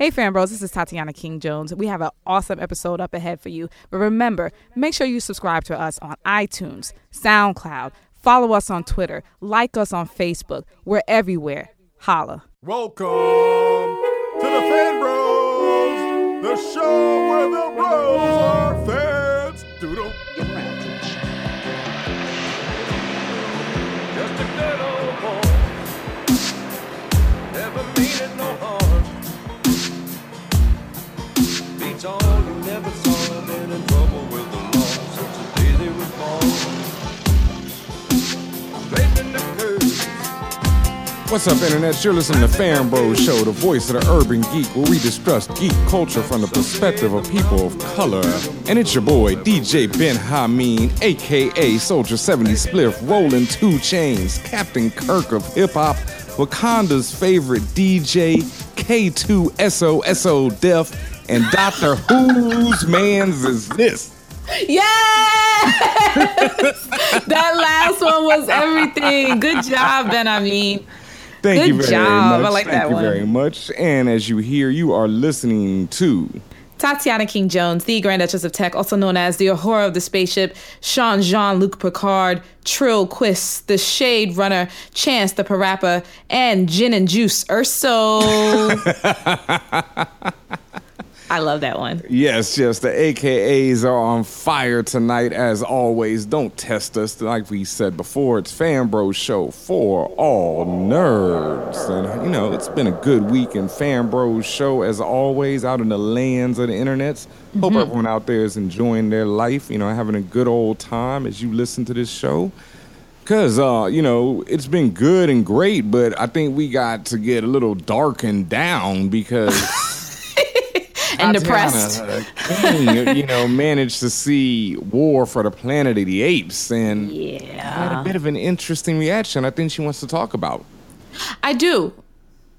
Hey, fan bros, this is Tatiana King Jones. We have an awesome episode up ahead for you. But remember, make sure you subscribe to us on iTunes, SoundCloud, follow us on Twitter, like us on Facebook. We're everywhere. Holla. Welcome to the Fan Bros, the show where the bros are You never saw. Trouble with the law they was born. What's up, Internet? You're listening to Fan Bros Show, the voice of the urban geek, where we discuss geek culture from the perspective of people of color. And it's your boy, DJ Benhameen, aka Soldier 70 Spliff, rolling two chains, Captain Kirk of hip hop, Wakanda's favorite DJ, K2SOSO Def, and Doctor Who's Man's is this? Yes! that last one was everything. Good job, Ben. I mean, Thank Good you very job. much. I like Thank that you one. very much. And as you hear, you are listening to Tatiana King Jones, the Grand Duchess of Tech, also known as the Horror of the Spaceship, Sean Jean Luc Picard, Trill Quist, the Shade Runner, Chance the Parappa, and Gin and Juice Urso. I love that one. Yes, yes, the AKAs are on fire tonight as always. Don't test us. Like we said before, it's Fan Bros Show for all nerds. And, you know, it's been a good week in Fan Bros Show as always out in the lands of the internets. Hope everyone out there is enjoying their life, you know, having a good old time as you listen to this show. Cause uh, you know, it's been good and great, but I think we got to get a little dark and down because And depressed. King, you know, managed to see War for the Planet of the Apes and yeah. had a bit of an interesting reaction. I think she wants to talk about. I do.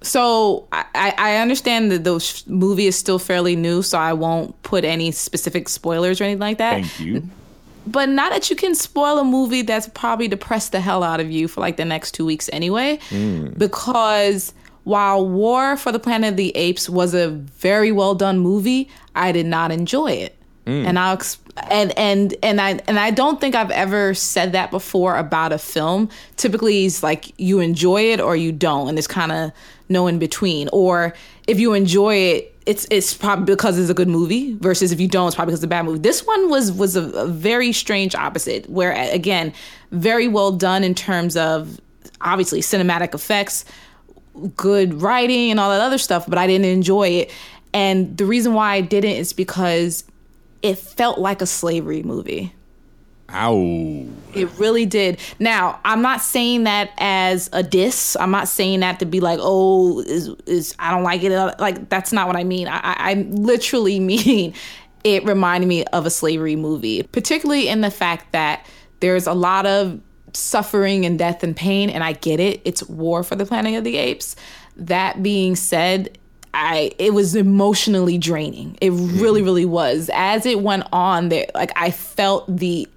So I, I understand that the movie is still fairly new, so I won't put any specific spoilers or anything like that. Thank you. but not that you can spoil a movie that's probably depressed the hell out of you for like the next two weeks anyway. Hmm. Because while War for the Planet of the Apes was a very well done movie, I did not enjoy it. Mm. And I'll and and and I and I don't think I've ever said that before about a film. Typically, it's like you enjoy it or you don't, and it's kind of no in between. Or if you enjoy it, it's it's probably because it's a good movie. Versus if you don't, it's probably because it's a bad movie. This one was was a, a very strange opposite. Where again, very well done in terms of obviously cinematic effects, good writing, and all that other stuff. But I didn't enjoy it, and the reason why I didn't is because it felt like a slavery movie. Ow. It really did. Now, I'm not saying that as a diss. I'm not saying that to be like, oh, is is I don't like it. Like that's not what I mean. I, I I literally mean it reminded me of a slavery movie, particularly in the fact that there's a lot of suffering and death and pain, and I get it. It's war for the Planet of the Apes. That being said, I it was emotionally draining. It really, mm. really was. As it went on, there like I felt the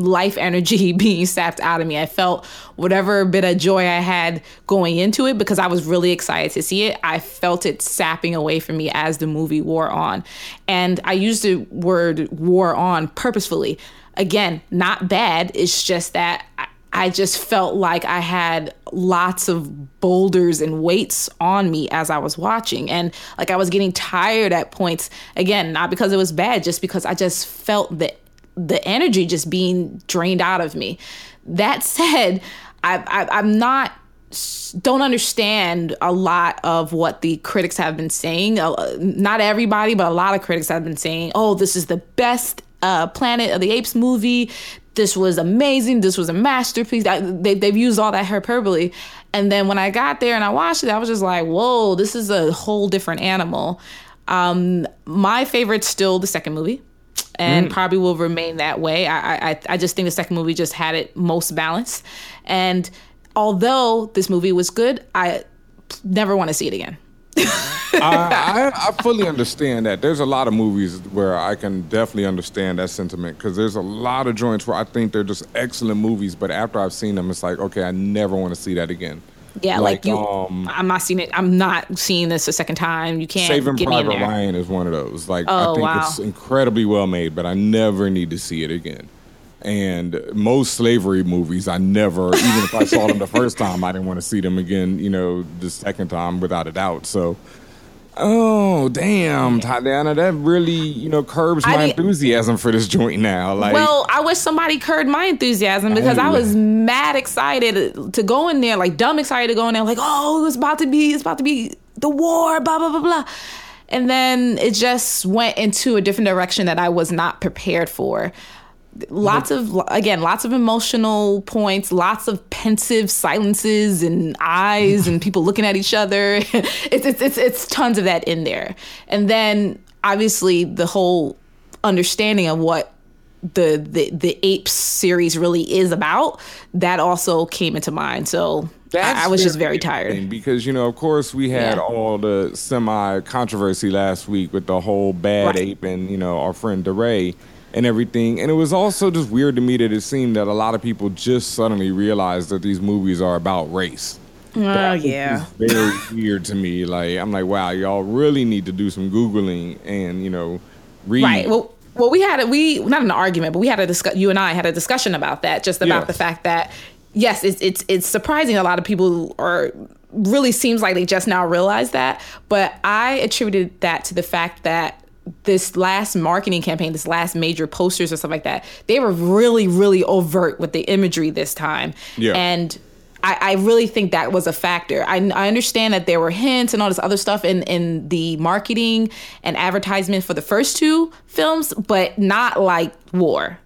life energy being sapped out of me. I felt whatever bit of joy I had going into it because I was really excited to see it. I felt it sapping away from me as the movie wore on. And I used the word wore on purposefully. Again, not bad. It's just that I, I just felt like I had lots of boulders and weights on me as I was watching. And like I was getting tired at points. Again, not because it was bad, just because I just felt the the energy just being drained out of me. That said, I, I, I'm not don't understand a lot of what the critics have been saying. Not everybody, but a lot of critics have been saying, "Oh, this is the best uh, Planet of the Apes movie. This was amazing. This was a masterpiece." I, they, they've used all that hyperbole, and then when I got there and I watched it, I was just like, "Whoa, this is a whole different animal." Um, my favorite's still the second movie and probably will remain that way. I, I I just think the second movie just had it most balanced, and although this movie was good, I never want to see it again. I, I, I fully understand that. There's a lot of movies where I can definitely understand that sentiment because there's a lot of joints where I think they're just excellent movies, but after I've seen them, it's like, okay, I never want to see that again. Yeah, like, you. um, I'm not seeing it. I'm not seeing this a second time. You can't Saving get Private. Ryan is one of those. Like Oh, I think wow. it's incredibly well made, but I never need to see it again. And most slavery movies, I never, even if I saw them the first time, I didn't want to see them again. You know, the second time, without a doubt. So, oh damn, Tatiana, that really you know curbs I my enthusiasm for this joint now. Like, Well, I wish somebody curbed my enthusiasm because I was oh. mad excited to go in there, like dumb excited to go in there, like, oh, it's about to be, it's about to be the war, blah blah blah blah. And then it just went into a different direction that I was not prepared for. Lots of again, lots of emotional points, lots of pensive silences and eyes and people looking at each other. it's, it's it's it's tons of that in there. And then obviously the whole understanding of what the the the apes series really is about that also came into mind so I, I was just very tired Because, you know, of course, we had Yeah. all the semi controversy last week with the whole bad Right. ape and, you know, our friend DeRay and everything. And it was also just weird to me that it seemed that a lot of people just suddenly realized that these movies are about race. oh yeah It's very weird to me. Like, I'm like, wow, y'all really need to do some Googling and, you know, read. right well well we had a we not an argument but we had a discuss you and i had a discussion about that just about Yes. the fact that yes it's it's it's surprising a lot of people are really seems like they just now realize that but i attributed that to the fact that this last marketing campaign this last major posters or stuff like that they were really really overt with the imagery this time Yeah. and I, I really think that was a factor. I, I understand that there were hints and all this other stuff in, in the marketing and advertisement for the first two films, but not like war.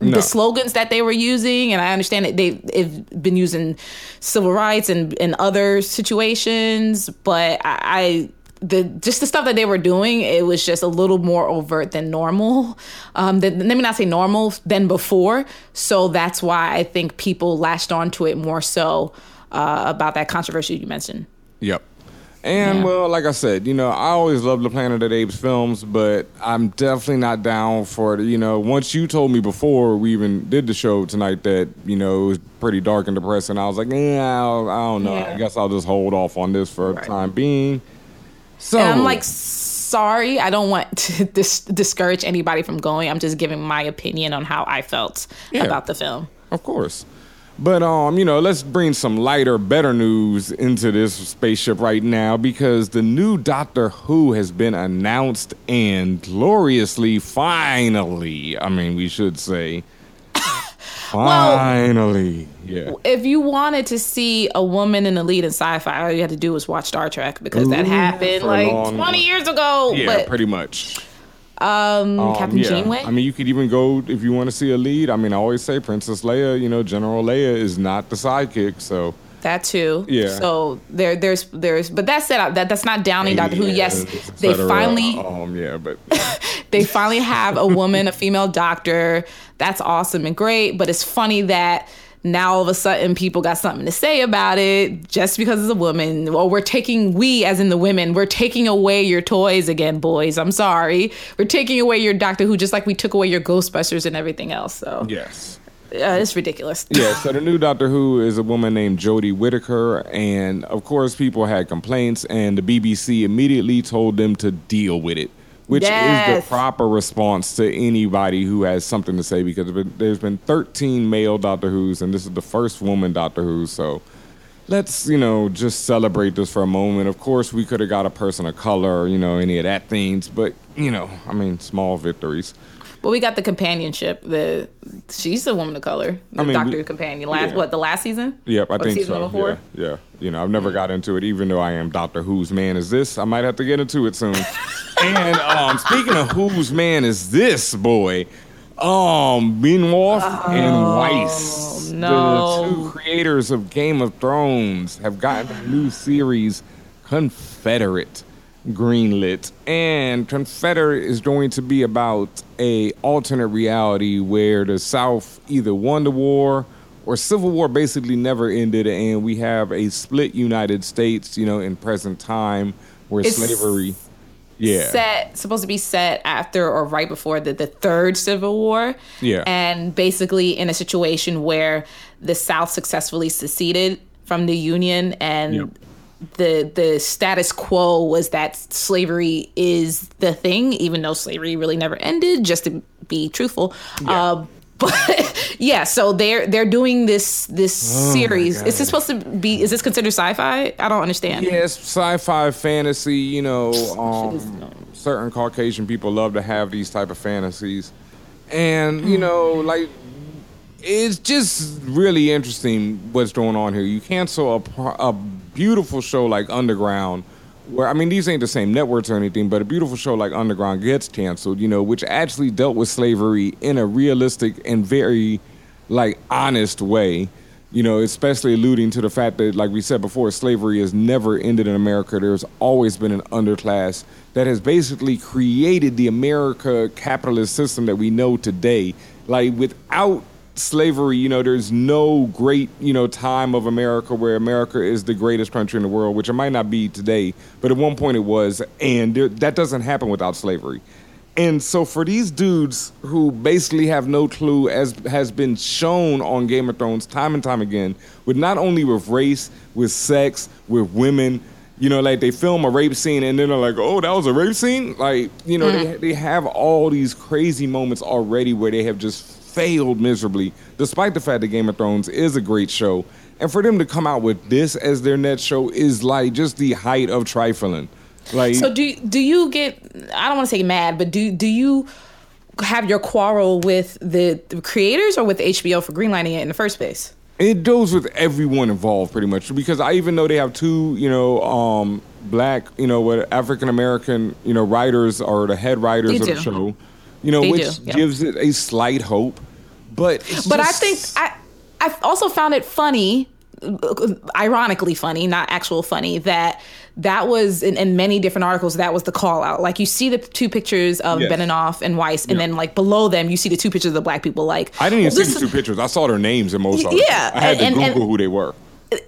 No. The slogans that they were using, and I understand that they've, they've been using civil rights and, and other situations, but I, I the just the stuff that they were doing, it was just a little more overt than normal. Um, than, let me not say normal than before. So that's why I think people latched onto it more so uh, about that controversy you mentioned. Yep. And Yeah. well, like I said, you know, I always loved the Planet of the Apes films, but I'm definitely not down for it. You know, once you told me before we even did the show tonight that you know it was pretty dark and depressing, I was like, yeah, I don't, know. Yeah. I guess I'll just hold off on this for Right. the time being. So And I'm like, sorry, I don't want to dis- discourage anybody from going. I'm just giving my opinion on how I felt Yeah. about the film. Of course. But um, you know, let's bring some lighter, better news into this spaceship right now because the new Doctor Who has been announced and gloriously, finally, I mean, we should say, finally, yeah. If you wanted to see a woman in the lead in sci-fi, all you had to do was watch Star Trek because that happened like long- 20 years ago. Yeah, but pretty much. um, Um, Captain yeah. Janeway. I mean, you could even go if you want to see a lead. I mean, I always say Princess Leia. You know, General Leia is not the sidekick, so that too. Yeah. So there, there's, there's, but that said, that that's not downing Doctor Who. Yes, they finally, Um, yeah, but they finally have a woman, a female doctor. That's awesome and great. But it's funny that now all of a sudden people got something to say about it just because it's a woman. Well, we're taking we as in the women, we're taking away your toys again, boys. I'm sorry. We're taking away your Doctor Who just like we took away your Ghostbusters and everything else. So yes. uh, it's ridiculous. Yeah, so the new Doctor Who is a woman named Jodie Whittaker, and of course, people had complaints, and the BBC immediately told them to deal with it, which is the proper response to anybody who has something to say because there's been 13 male Doctor Who's, and this is the first woman Doctor Who, so let's, you know, just celebrate this for a moment. Of course, we could have got a person of color, you know, any of that things, but, you know, I mean, small victories. But we got the companionship. The she's a woman of color. The I mean, Doctor we- companion. Last yeah. what? The last season? Yep, I Or think season so. before? Yeah, yeah. You know, I've never got into it, even though I am Doctor Who's man is this. I might have to get into it soon. and um, speaking of whose man is this boy, um, Benioff and Weiss, Oh, no. the two creators of Game of Thrones, have gotten a new series, Confederate, greenlit, and Confederate is going to be about a alternate reality where the South either won the war or Civil War basically never ended, and we have a split United States, you know, in present time where It's slavery, yeah, set supposed to be set after or right before the, the third civil war Yeah. and basically in a situation where the south successfully seceded from the Union, and Yep. The the status quo was that slavery is the thing, even though slavery really never ended. Just to be truthful. Uh, but yeah, so they're they're doing this this Oh series. Is this supposed to be? Is this considered sci-fi? I don't understand. Yes, sci-fi, fantasy. You know, um, certain Caucasian people love to have these type of fantasies, and you know, like it's just really interesting what's going on here. You cancel a, a beautiful show like Underground, where I mean these ain't the same networks or anything, but a beautiful show like Underground gets canceled. You know, which actually dealt with slavery in a realistic and very like honest way. You know, especially alluding to the fact that, like we said before, slavery has never ended in America. There's always been an underclass that has basically created the America capitalist system that we know today. Like without slavery, you know, there's no great, you know, time of America where America is the greatest country in the world, which it might not be today, but at one point it was, and there, that doesn't happen without slavery. And so for these dudes who basically have no clue, as has been shown on Game of Thrones time and time again, with not only with race, with sex, with women, you know, like they film a rape scene and then they're like, oh, that was a rape scene? Like, you know, they, mm-hmm. they have all these crazy moments already where they have just failed miserably, despite the fact that Game of Thrones is a great show. And for them to come out with this as their next show is like just the height of trifling. Like, So do do you get? I don't want to say mad, but do do you have your quarrel with the, the creators or with HBO for greenlighting it in the first place? It goes with everyone involved pretty much because I even know they have two, you know, um, black, you know, what African American, you know, writers or the head writers They of the show, you know, They which do, yeah. gives it a slight hope. But it's But I think I I also found it funny, ironically funny, not actual funny, that that was in, in many different articles that was the call out. Like you see the two pictures of Yes. Benioff and Weiss, and Yeah. then like below them you see the two pictures of the black people. Like I didn't even well, see the two pictures. I saw their names in most. yeah, I had to and- and- Google who they were.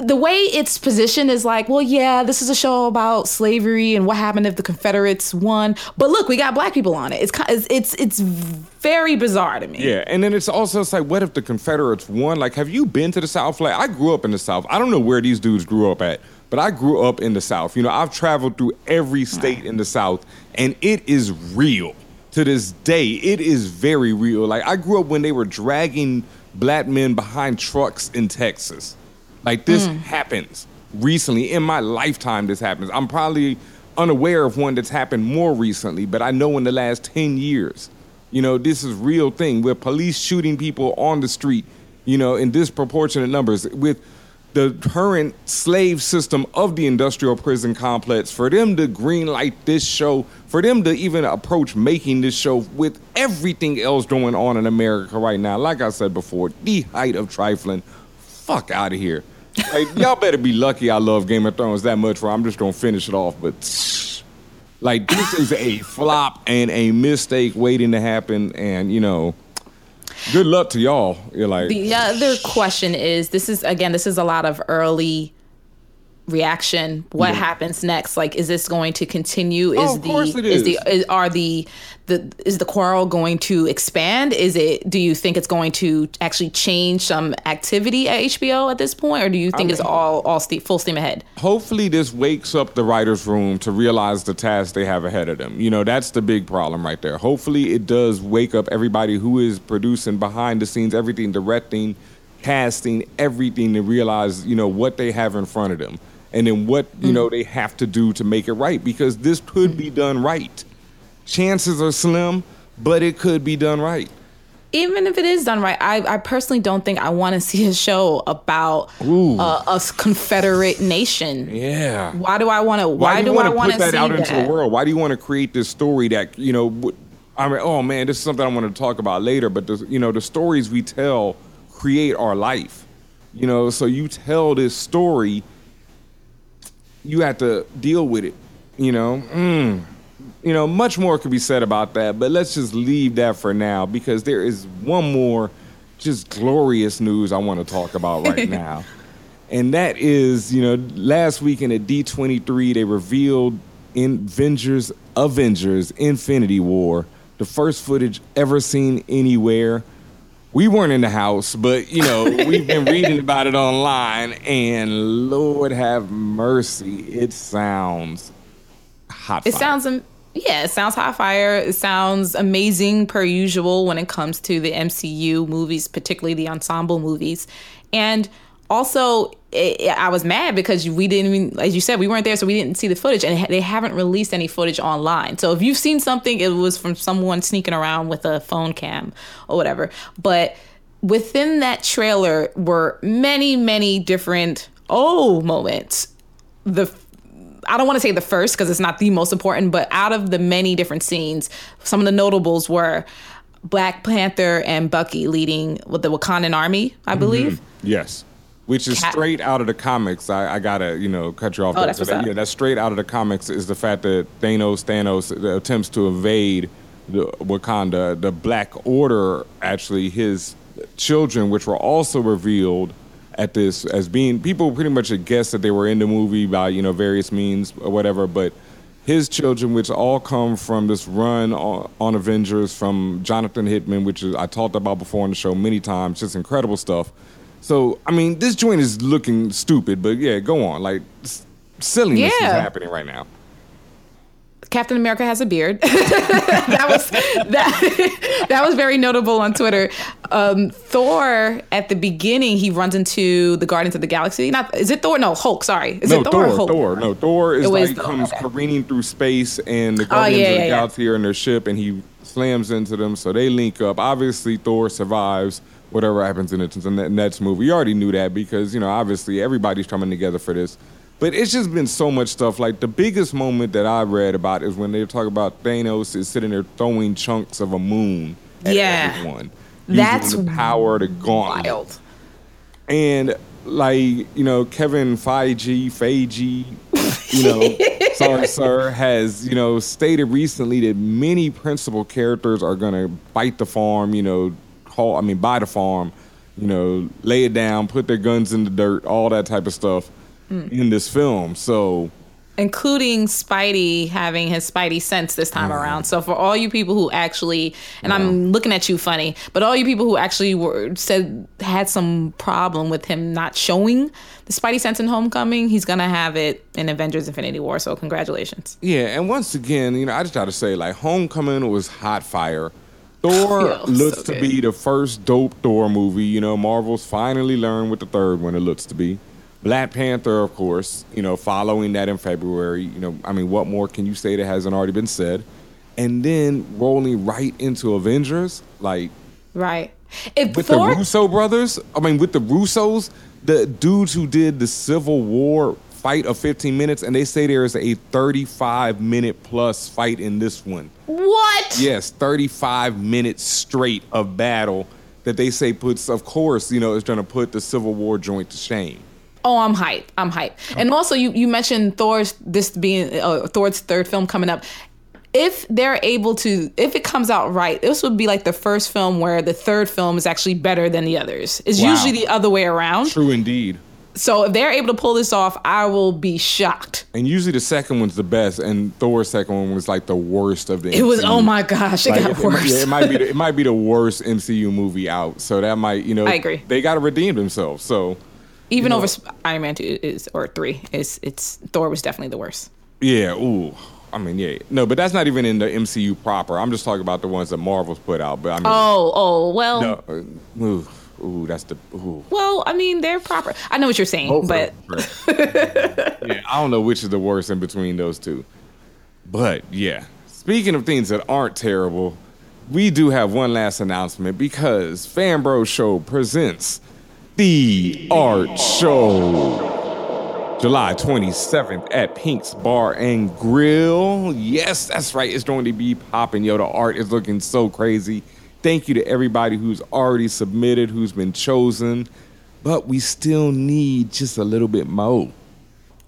The way it's positioned is like, well, yeah, this is a show about slavery and what happened if the Confederates won. But look, we got black people on it. It's it's, it's very bizarre to me. Yeah, and then it's also it's like, what if the Confederates won? Like, have you been to the South? Like, I grew up in the South. I don't know where these dudes grew up at, but I grew up in the South. You know, I've traveled through every state in the South, and it is real to this day. It is very real. Like, I grew up when they were dragging black men behind trucks in Texas. Like, this mm. happens recently in my lifetime. This happens. I'm probably unaware of one that's happened more recently, but I know in the last 10 years. You know, this is real thing with police shooting people on the street, you know, in disproportionate numbers with the current slave system of the industrial prison complex for them to greenlight this show, for them to even approach making this show with everything else going on in America right now. Like I said before, the height of trifling. Fuck out of here. Like, y'all better be lucky I love Game of Thrones that much, or I'm just gonna finish it off. But like this is a flop and a mistake waiting to happen, and you know, good luck to y'all. You're like, The other question is this is again this is a lot of early reaction what Yeah. happens next like is this going to continue oh, is Oh, of the course it is the is. is, are the the is the quarrel going to expand is it do you think it's going to actually change some activity at HBO at this point or do you think it's mean- all all ste- full steam ahead hopefully this wakes up the writers' room to realize the task they have ahead of them. You know, that's the big problem right there. Hopefully it does wake up everybody who is producing behind the scenes, everything, directing, casting, everything to realize, you know, what they have in front of them. And then what, you know, they have to do to make it right because this could be done right. Chances are slim, but it could be done right. even if it is done right, I, I personally don't think I want to see a show about uh, a Confederate nation. Yeah. Why do I want to? Why, Why, do you I want to put that out that? into the world? Why do you want to create this story that you know? I mean, oh man, this is something I want to talk about later. But the, you know, the stories we tell create our life. You know, so you tell this story, you have to deal with it. You know, mm. you know, much more could be said about that, but let's just leave that for now because there is one more just glorious news I want to talk about right now. And that is, you know, last weekend at D23, they revealed in Avengers, Avengers Infinity War, the first footage ever seen anywhere we weren't in the house, but you know, we've been reading about it online, and Lord have mercy, it sounds hot. It fire. sounds, am- yeah, it sounds hot fire. It sounds amazing per usual when it comes to the MCU movies, particularly the ensemble movies. And also, it, I was mad because we didn't, even, as you said, we weren't there, so we didn't see the footage, and they haven't released any footage online. So if you've seen something, it was from someone sneaking around with a phone cam or whatever. But within that trailer were many, many different oh moments. The I don't want to say the first because it's not the most important, but out of the many different scenes, some of the notables were Black Panther and Bucky leading with the Wakandan army, I mm-hmm. believe. Yes. Which is Cat- straight out of the comics. I, I gotta, you know, cut you off. Oh, there. that's So that- Yeah, that's straight out of the comics. Is the fact that Thanos, Thanos attempts to invade the Wakanda. The Black Order, actually, his children, which were also revealed at this as being people pretty much had guessed that they were in the movie by you know various means or whatever, but his children, which all come from this run on, on Avengers from Jonathan Hickman, which is, I talked about before on the show many times, just incredible stuff. So, I mean, this joint is looking stupid, but yeah, go on. Like, s- silliness is happening right now. Captain America has a beard. that was that that was very notable on Twitter. Um, Thor at the beginning he runs into the Guardians of the Galaxy. Not is it Thor? No, Hulk. Sorry, is no, it Thor? Thor, or Hulk? Thor. No, Thor is like Thor, comes okay. careening through space, and the Guardians yeah, of the yeah. Galaxy are in their ship, and he slams into them, so they link up. Obviously, Thor survives whatever happens in the, next movie. You already knew that because you know, obviously, everybody's coming together for this. But it's just been so much stuff. Like the biggest moment that I read about is when they talk about Thanos is sitting there throwing chunks of a moon at Yeah. everyone. That's using the power to gauntlet. Wild. And like, you know, Kevin Feige, Feige, you know, sorry, sir, has, you know, stated recently that many principal characters are gonna bite the farm, you know, I mean buy the farm, you know, lay it down, put their guns in the dirt, all that type of stuff mm. in this film. So including Spidey having his Spidey sense this time around. So for all you people who actually, and I'm looking at you funny, but all you people who actually were said had some problem with him not showing the Spidey sense in Homecoming, he's gonna have it in Avengers: Infinity War. So congratulations. Yeah, and once again, you know, I just gotta say, like, Homecoming was hot fire. Thor looks so to be the first dope Thor movie. You know, Marvel's finally learned with the third one, it looks to be. Black Panther, of course, you know, following that in February. You know, I mean, what more can you say that hasn't already been said? And then rolling right into Avengers, like, Right. If with Thor, the Russo brothers, I mean, with the Russos, the dudes who did the Civil War fight of 15 minutes, and they say there is a 35 minute plus fight in this one. what? Yes, 35 minutes straight of battle that they say puts, of course, you know, is going to put the Civil War joint to shame. Oh, I'm hype. I'm hype. And also, you you mentioned Thor's this being uh, Thor's third film coming up. If they're able to, if it comes out right, this would be like the first film where the third film is actually better than the others. It's Wow. usually the other way around. True indeed. So if they're able to pull this off, I will be shocked. And usually the second one's the best, and Thor's second one was like the worst of the. It was oh my gosh, it Like, got it, worse. yeah, it might be the, it might be the worst MCU movie out. So that might you know I agree. They got to redeem themselves. So Even you know- over Iron Man two is or three is it's Thor was definitely the worst. yeah, ooh, I mean yeah, no, but that's not even in the MCU proper. I'm just talking about the ones that Marvel's put out. But I mean, Oh oh well. no, uh, ooh, ooh, that's the ooh. Well, I mean they're proper. I know what you're saying, Both but yeah, I don't know which is the worst in between those two. But yeah, speaking of things that aren't terrible, we do have one last announcement because Fanbro Show presents the Art Show. July 27th at Pink's Bar and Grill. Yes, that's right. It's going to be popping. Yo, the art is looking so crazy. Thank you to everybody who's already submitted, who's been chosen. But we still need just a little bit more.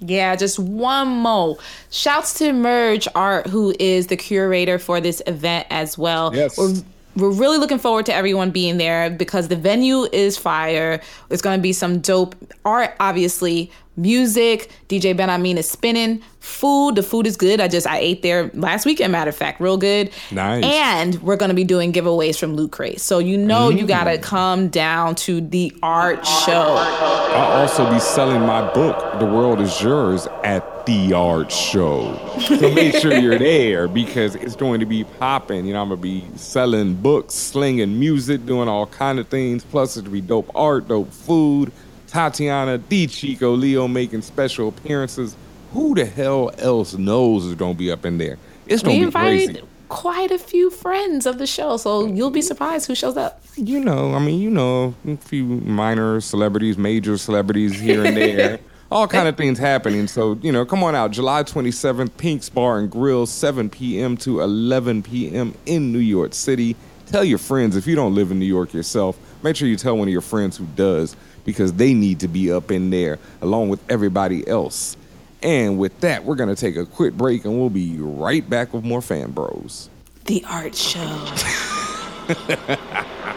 Yeah, just one more. Shouts to Merge Art, who is the curator for this event as well. Yes. We're, we're really looking forward to everyone being there because the venue is fire. It's going to be some dope art, obviously, music. DJ Benhameen is spinning. Food, the food is good. I just I ate there last weekend, matter of fact, real good. Nice. And we're gonna be doing giveaways from Loot Crate. So you know you gotta come down to the art show. I'll also be selling my book, The World Is Yours, at the art show. So make sure you're there because it's going to be popping. You know, I'm gonna be selling books, slinging music, doing all kind of things. Plus, it'll be dope art, dope food. Tatiana, D Chico, Leo making special appearances. Who the hell else knows is gonna be up in there? It's gonna We be invited crazy. quite a few friends of the show, so you'll be surprised who shows up. you know, I mean, you know, a few minor celebrities, major celebrities here and there. All kind of things happening. So, you know, come on out. July 27th, Pink's Bar and Grill, 7 p.m. to 11 p.m. in New York City. Tell your friends if you don't live in New York yourself, make sure you tell one of your friends who does because they need to be up in there along with everybody else. And with that, we're going to take a quick break and we'll be right back with more Fan Bros. The art show.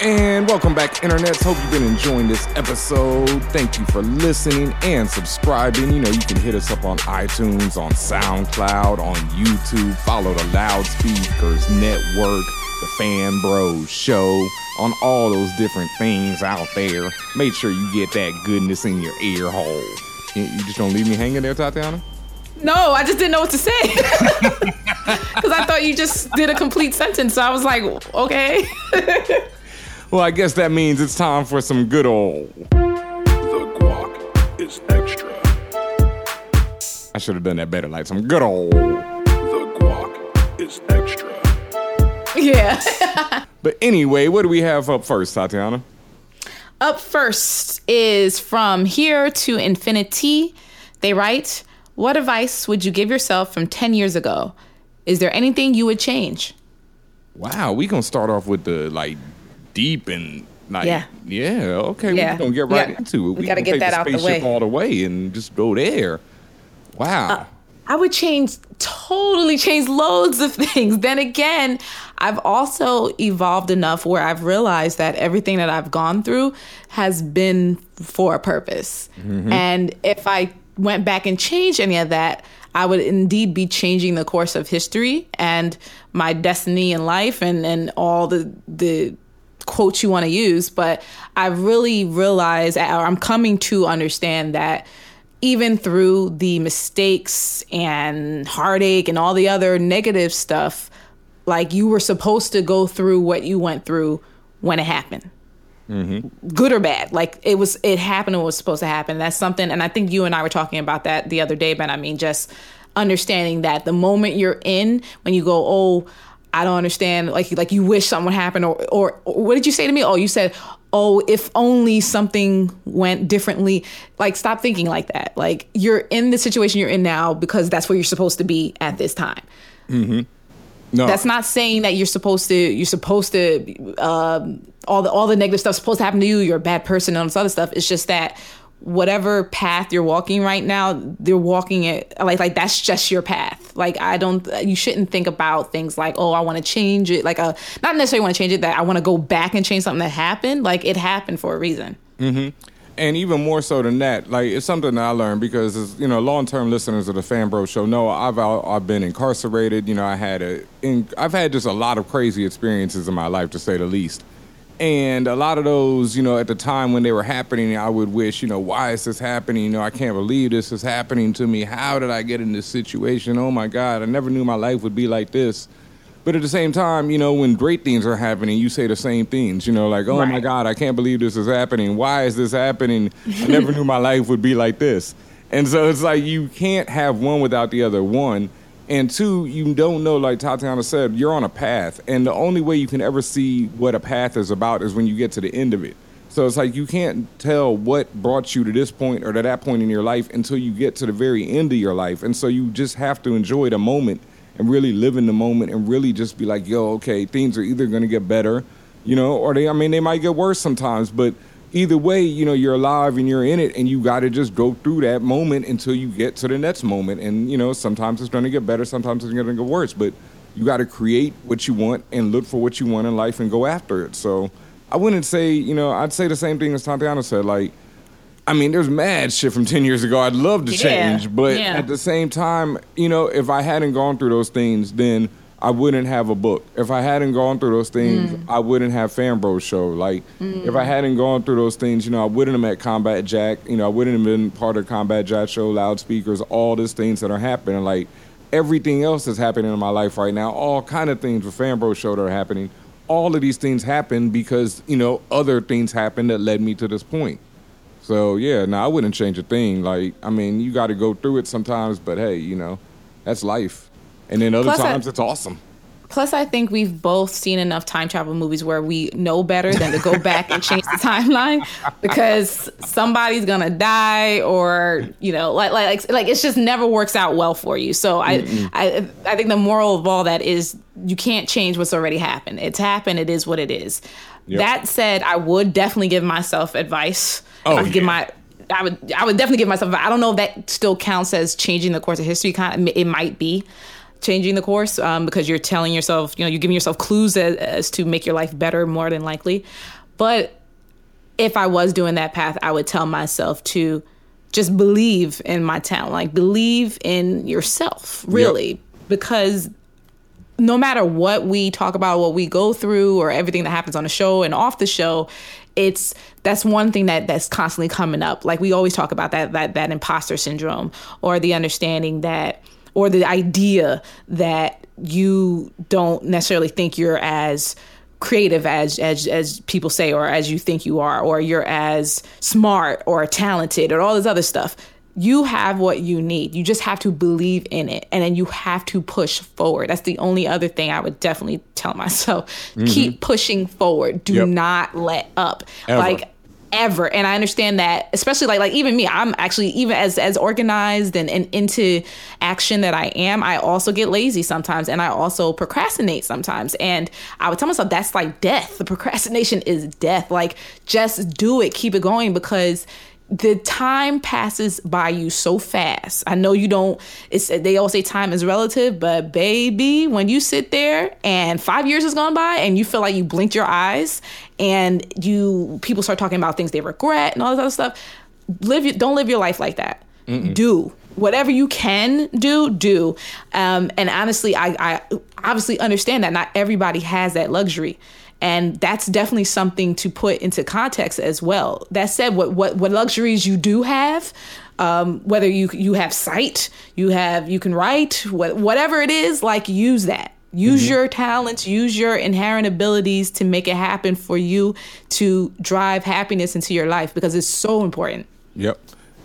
And welcome back, internets. Hope you've been enjoying this episode. Thank you for listening and subscribing. You know, you can hit us up on iTunes, on SoundCloud, on YouTube. Follow the Loudspeakers Network, the Fan Bros Show, on all those different things out there. Make sure you get that goodness in your ear hole. You just don't leave me hanging there, Tatiana? No, I just didn't know what to say. Because I thought you just did a complete sentence. So I was like, okay. Well, I guess that means it's time for some good old. The guac is extra. I should have done that better, like some good old. The guac is extra. yeah. But anyway, what do we have up first, Tatiana? Up first is from here to infinity. They write, What advice would you give yourself from 10 years ago? Is there anything you would change? Wow, we gonna start off with the like deep and like Yeah. yeah, okay. Yeah. We're gonna get right got- into it. we gotta get that out the way. all the way and just go there. Wow. Uh, I would change, totally change loads of things. Then again, I've also evolved enough where I've realized that everything that I've gone through has been for a purpose. Mm-hmm. And if I went back and changed any of that, I would indeed be changing the course of history and my destiny in life and, and all the the quotes you want to use, but I really realize, or I'm coming to understand that even through the mistakes and heartache and all the other negative stuff, like you were supposed to go through what you went through when it happened. Mm-hmm. Good or bad, like it was, it happened. It was supposed to happen. That's something, and I think you and I were talking about that the other day. But I mean, just understanding that the moment you're in, when you go, oh, I don't understand. Like like you wish something would happen, or, or or what did you say to me? Oh, you said, oh, if only something went differently. Like stop thinking like that. Like you're in the situation you're in now because that's where you're supposed to be at this time. Mm-hmm. no, That's not saying that you're supposed to you're supposed to um, all the all the negative stuff supposed to happen to you. You're a bad person and all this other stuff. It's just that whatever path you're walking right now, they're walking it like like that's just your path. Like I don't you shouldn't think about things like oh I want to change it. Like a not necessarily want to change it that I want to go back and change something that happened. Like it happened for a reason. Mm-hmm. and even more so than that, like it's something that I learned because you know long-term listeners of the Fan Bro Show know I've I've been incarcerated. You know, I had a in, I've had just a lot of crazy experiences in my life to say the least. And a lot of those, you know, at the time when they were happening, I would wish, you know, why is this happening? You know, I can't believe this is happening to me. How did I get in this situation? Oh my God, I never knew my life would be like this. But at the same time, you know, when great things are happening, you say the same things. You know, like, oh my God, I can't believe this is happening. Why is this happening? I never knew my life would be like this. And so it's like you can't have one without the other. One. And two, you don't know, like Tatiana said, you're on a path. And the only way you can ever see what a path is about is when you get to the end of it. So it's like you can't tell what brought you to this point or to that point in your life until you get to the very end of your life. And so you just have to enjoy the moment and really live in the moment and really just be like, yo, okay, things are either going to get better, you know, or they, I mean, they might get worse sometimes, but either way, you know, you're alive and you're in it and you got to just go through that moment until you get to the next moment. And, you know, sometimes it's going to get better, sometimes it's going to get worse, but you got to create what you want and look for what you want in life and go after it. So I wouldn't say, you know, I'd say the same thing as Tatiana said, like, I mean, there's mad shit from 10 years ago I'd love to Yeah, change, but yeah. at the same time, you know, if I hadn't gone through those things, then I wouldn't have a book. If I hadn't gone through those things, Mm. I wouldn't have Fan Bros show. Like, if I hadn't gone through those things, you know, I wouldn't have met Combat Jack. You know, I wouldn't have been part of Combat Jack show, loudspeakers, all these things that are happening. Like, everything else that's happening in my life right now, all kind of things with Fan Bros show that are happening. All of these things happen because you know other things happened that led me to this point. So yeah, no, I wouldn't change a thing. Like, I mean, you got to go through it sometimes, but hey, you know, that's life. And then other Plus, I- times it's awesome. Plus, I think we've both seen enough time travel movies where we know better than to go back and change the timeline because somebody's gonna die or you know, like like like it's just never works out well for you. So I I I think the moral of all that is you can't change what's already happened. It's happened. It is what it is. Yep. That said, I would definitely give myself advice. Oh, I would give my I would I would definitely give myself. I don't know if that still counts as changing the course of history. Kind of, it might be changing the course um, because you're telling yourself, you know, you're giving yourself clues as, as to make your life better more than likely. But if I was doing that path, I would tell myself to just believe in my talent, like believe in yourself, really, because no matter what we talk about, what we go through, or everything that happens on the show and off the show, it's that's one thing that that's constantly coming up. Like we always talk about that that that imposter syndrome, or the understanding that, or the idea that you don't necessarily think you're as creative as as as people say or as you think you are or you're as smart or talented or all this other stuff. You have what you need. You just have to believe in it and then you have to push forward. That's the only other thing i would definitely tell myself. Mm-hmm. Keep pushing forward. Do Yep. not let up. Ever. like ever and i understand that especially like like even me i'm actually even as as organized and, and into action that i am i also get lazy sometimes and i also procrastinate sometimes and i would tell myself that's like death the procrastination is death like just do it keep it going because the time passes by you so fast. I know you don't. It's they all say time is relative, but baby, when you sit there and five years has gone by and you feel like you blinked your eyes, and you people start talking about things they regret and all this other stuff. Live your, don't live your life like that. Do whatever you can do, do. Um, and honestly, I, I obviously understand that not everybody has that luxury and that's definitely something to put into context as well. That said, what what what luxuries you do have, um, whether you you have sight, you have you can write, what, whatever it is, like use that. Use mm-hmm. your talents, use your inherent abilities to make it happen for you to drive happiness into your life because it's so important. Yep.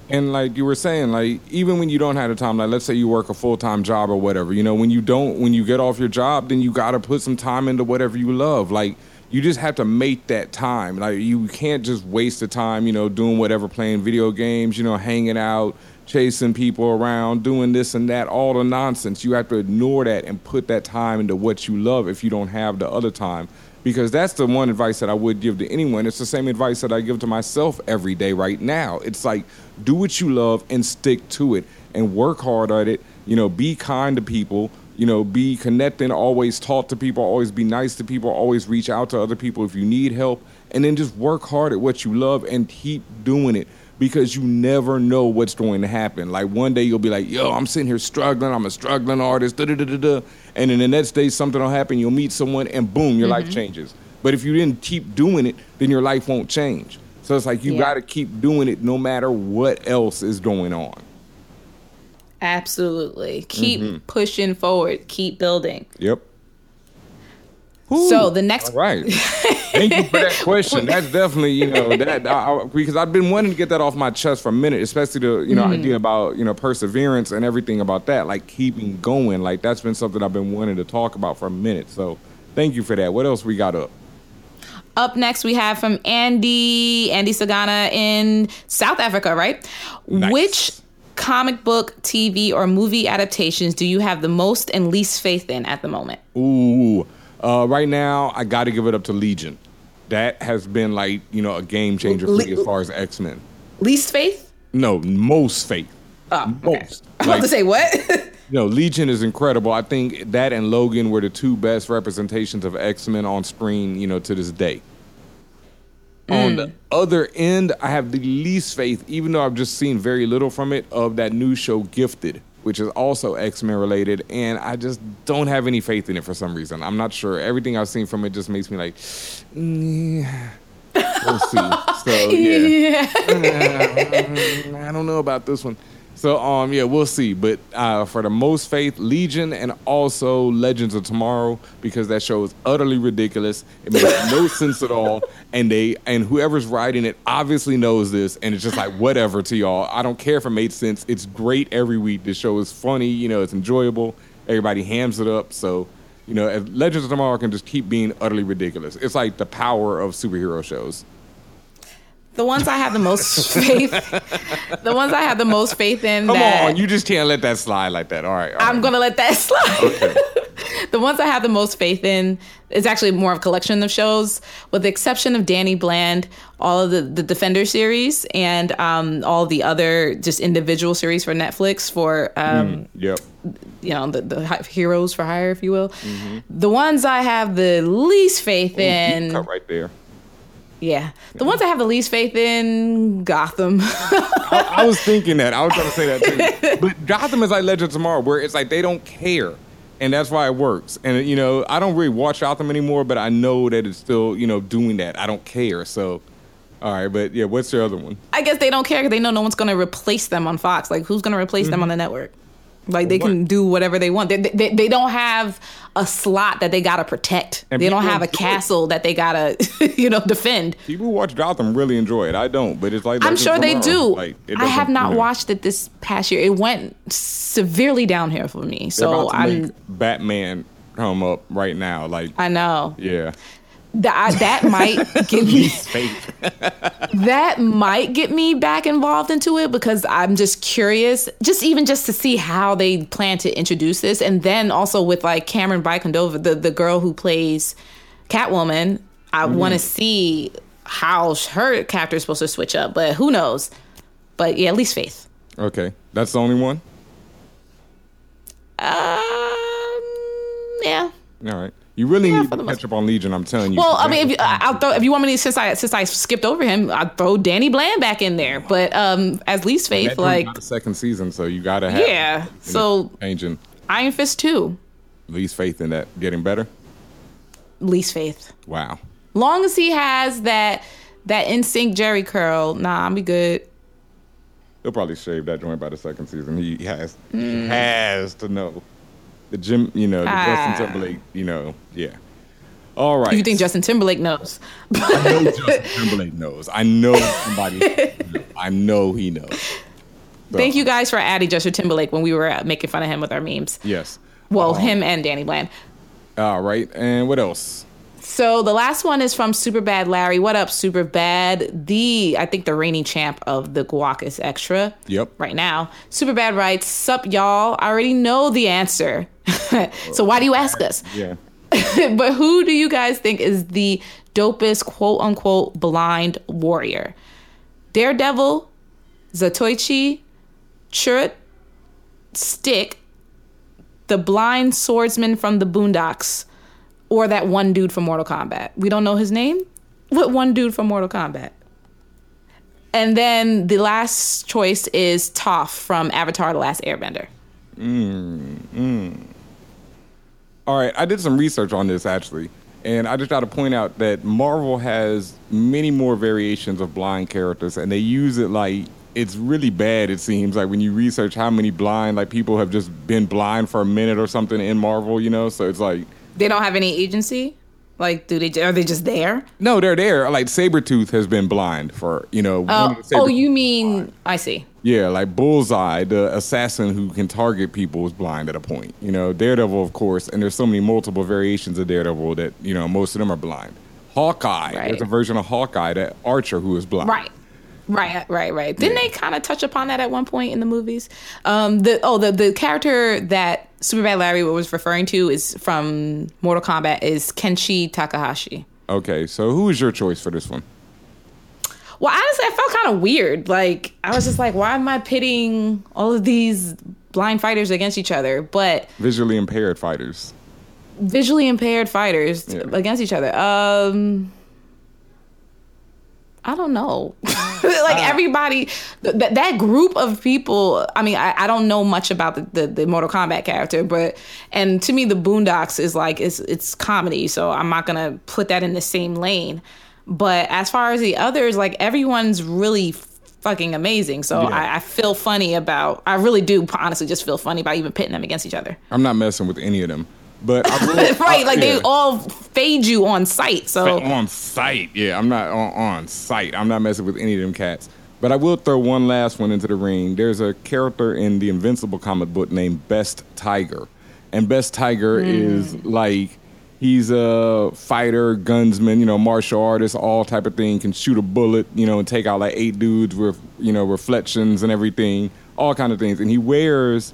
And like you were saying, like even when you don't have the time, like let's say you work a full time job or whatever, you know, when you don't, when you get off your job, then you got to put some time into whatever you love. Like you just have to make that time. Like you can't just waste the time, you know, doing whatever, playing video games, you know, hanging out, chasing people around, doing this and that, all the nonsense. You have to ignore that and put that time into what you love if you don't have the other time. Because that's the one advice that I would give to anyone. It's the same advice that I give to myself every day right now. It's like do what you love and stick to it and work hard at it. You know, be kind to people. You know, be connecting, always talk to people, always be nice to people, always reach out to other people if you need help. And then just work hard at what you love and keep doing it because you never know what's going to happen. Like one day you'll be like, yo, I'm sitting here struggling. I'm a struggling artist. Da, da, da, da. And then the next day something will happen. You'll meet someone and boom, your life changes. But if you didn't keep doing it, then your life won't change. So it's like you Yeah. got to keep doing it no matter what else is going on. Absolutely. Keep Mm-hmm. pushing forward, keep building. Yep. So the next All right. Thank you for that question. That's definitely, you know, that I, I- because I've been wanting to get that off my chest for a minute, especially the, you know, mm-hmm. idea about, you know, perseverance and everything about that, like keeping going. Like that's been something I've been wanting to talk about for a minute. So thank you for that. What else we got up? Up next, we have from Andy, Andy Sagana in South Africa, right? Nice. Which comic book, TV, or movie adaptations do you have the most and least faith in at the moment? Ooh, uh, right now I got to give it up to Legion. That has been like you know a game changer for me as far as X Men. Least faith? No, most faith. Oh, okay. Most. I'm about to say what? You know, Legion is incredible. I think that and Logan were the two best representations of X Men on screen, you know, to this day. On the other end, I have the least faith, even though I've just seen very little from it, of that new show Gifted, which is also X Men related, and I just don't have any faith in it for some reason. I'm not sure. Everything I've seen from it just makes me like, mm, we'll see. So yeah. I don't know about this one. So um yeah, we'll see. But uh, for the most faith, Legion and also Legends of Tomorrow because that show is utterly ridiculous. It makes no sense at all, and they and whoever's writing it obviously knows this, and it's just like whatever to y'all. I don't care if it made sense. It's great every week. The show is funny. You know, it's enjoyable. Everybody hams it up. So. You know, Legends of Tomorrow can just keep being utterly ridiculous. It's like the power of superhero shows. The ones I have the most faith, the ones I have the most faith in. Come on, you just can't let that slide like that. All right. all I'm right. gonna let that slide. the ones I have the most faith in is actually more of a collection of shows, with the exception of Danny Bland, all of the, the Defender series, and um, all the other just individual series for Netflix for um, Yep. you know the, the heroes for hire, if you will. The ones I have the least faith in, Cut right there. Yeah, the ones I have the least faith in, Gotham. I, I was thinking that. I was trying to say that too. But Gotham is like Legend of Tomorrow, where it's like they don't care. And that's why it works. And, you know, I don't really watch Gotham anymore, but I know that it's still, you know, doing that. I don't care. So, all right. But yeah, what's your other one? I guess they don't care because they know no one's going to replace them on Fox. Like, who's going to replace them mm-hmm. on the network? Like, they can What? do whatever they want. They, they, they don't have a slot that they got to protect. And they don't have a enjoy it. castle that they got to, you know, defend. People who watch Gotham really enjoy it. I don't, but it's like I'm sure they do. Like, I have not you know, watched it this past year. It went severely downhill for me. So I'm. Batman come up right now. Like, I know yeah. That that might get me. That might get me back involved into it because I'm just curious, just even just to see how they plan to introduce this, and then also with like Camren Bicondova, the the girl who plays Catwoman, I want to see how her character is supposed to switch up, but who knows? But yeah, at least faith. Okay. That's the only one? Um, yeah. All right. You really Yeah, need to most- catch up on Legion, I'm telling you. Well, I mean, if you, I- I'll throw if you want me to since I since I skipped over him, I'd throw Danny Bland back in there. But um, as least faith, like second season, so you gotta have yeah. So changing Iron Fist two, least faith in that getting better. least faith. Wow. Long as he has that that instinct Jerry curl, nah, I'm be good. He'll probably shave that joint by the second season. He has Mm. he has to know. The Jim, you know, the Ah. Justin Timberlake, you know, yeah. All right. You think Justin Timberlake knows? I know Justin Timberlake knows. I know somebody. I know he knows. So, Thank you guys for adding Justin Timberlake when we were uh, making fun of him with our memes. Yes. Well, Um, him and Danny Bland. All right. And what else? So the last one is from Superbad Larry. What up, Superbad? The I think the reigning champ of the Guacus Extra. Yep. Right now, Superbad writes, "Sup, y'all? I already know the answer. so why do you ask us? Yeah. but who do you guys think is the dopest quote unquote blind warrior? Daredevil, Zatoichi, Chirrut, Stick, the blind swordsman from the Boondocks, or that one dude from Mortal Kombat. We don't know his name. What one dude from Mortal Kombat? And then the last choice is Toph from Avatar: The Last Airbender. Mm, mm. All right, I did some research on this actually, and I just got to point out that Marvel has many more variations of blind characters, and they use it like it's really bad. It seems like when you research how many blind like people have just been blind for a minute or something in Marvel, you know. So it's like They don't have any agency. Like, do they? Are they just there? no, they're there. Like Sabretooth has been blind for you know. one Oh, oh, you mean I see. Yeah, like Bullseye, the assassin who can target people, was blind at a point. You know, Daredevil, of course, and there's so many multiple variations of Daredevil that you know most of them are blind. Hawkeye. Right. There's a version of Hawkeye that Archer who is blind. Right. Right, right, right. Didn't they kind of touch upon that at one point in the movies? Um, the oh, the the character that Superbad Larry what was referring to is from Mortal Kombat is Kenshi Takahashi. Okay, so who is your choice for this one? Well, honestly, I felt kind of weird. Like I was just like, why am I pitting all of these blind fighters against each other? But Visually impaired fighters. visually impaired fighters Yeah. against each other. Um, I don't know. Mm. like uh. everybody, th- th- that group of people. I mean, I, I don't know much about the, the the Mortal Kombat character, but and to me, the Boondocks is like it's it's comedy, so I'm not gonna put that in the same lane. But as far as the others, like everyone's really fucking amazing. So Yeah. I, I feel funny about. I really do honestly just feel funny about even pitting them against each other. I'm not messing with any of them. But I will, right, uh, like yeah. they all fade you on sight. So on site. Yeah, I'm not on, on site. I'm not messing with any of them cats. But I will throw one last one into the ring. There's a character in the Invincible comic book named Best Tiger. And Best Tiger is like he's a fighter, gunsman, you know, martial artist, all type of thing, can shoot a bullet, you know, and take out like eight dudes with, you know, reflections and everything, all kind of things. And he wears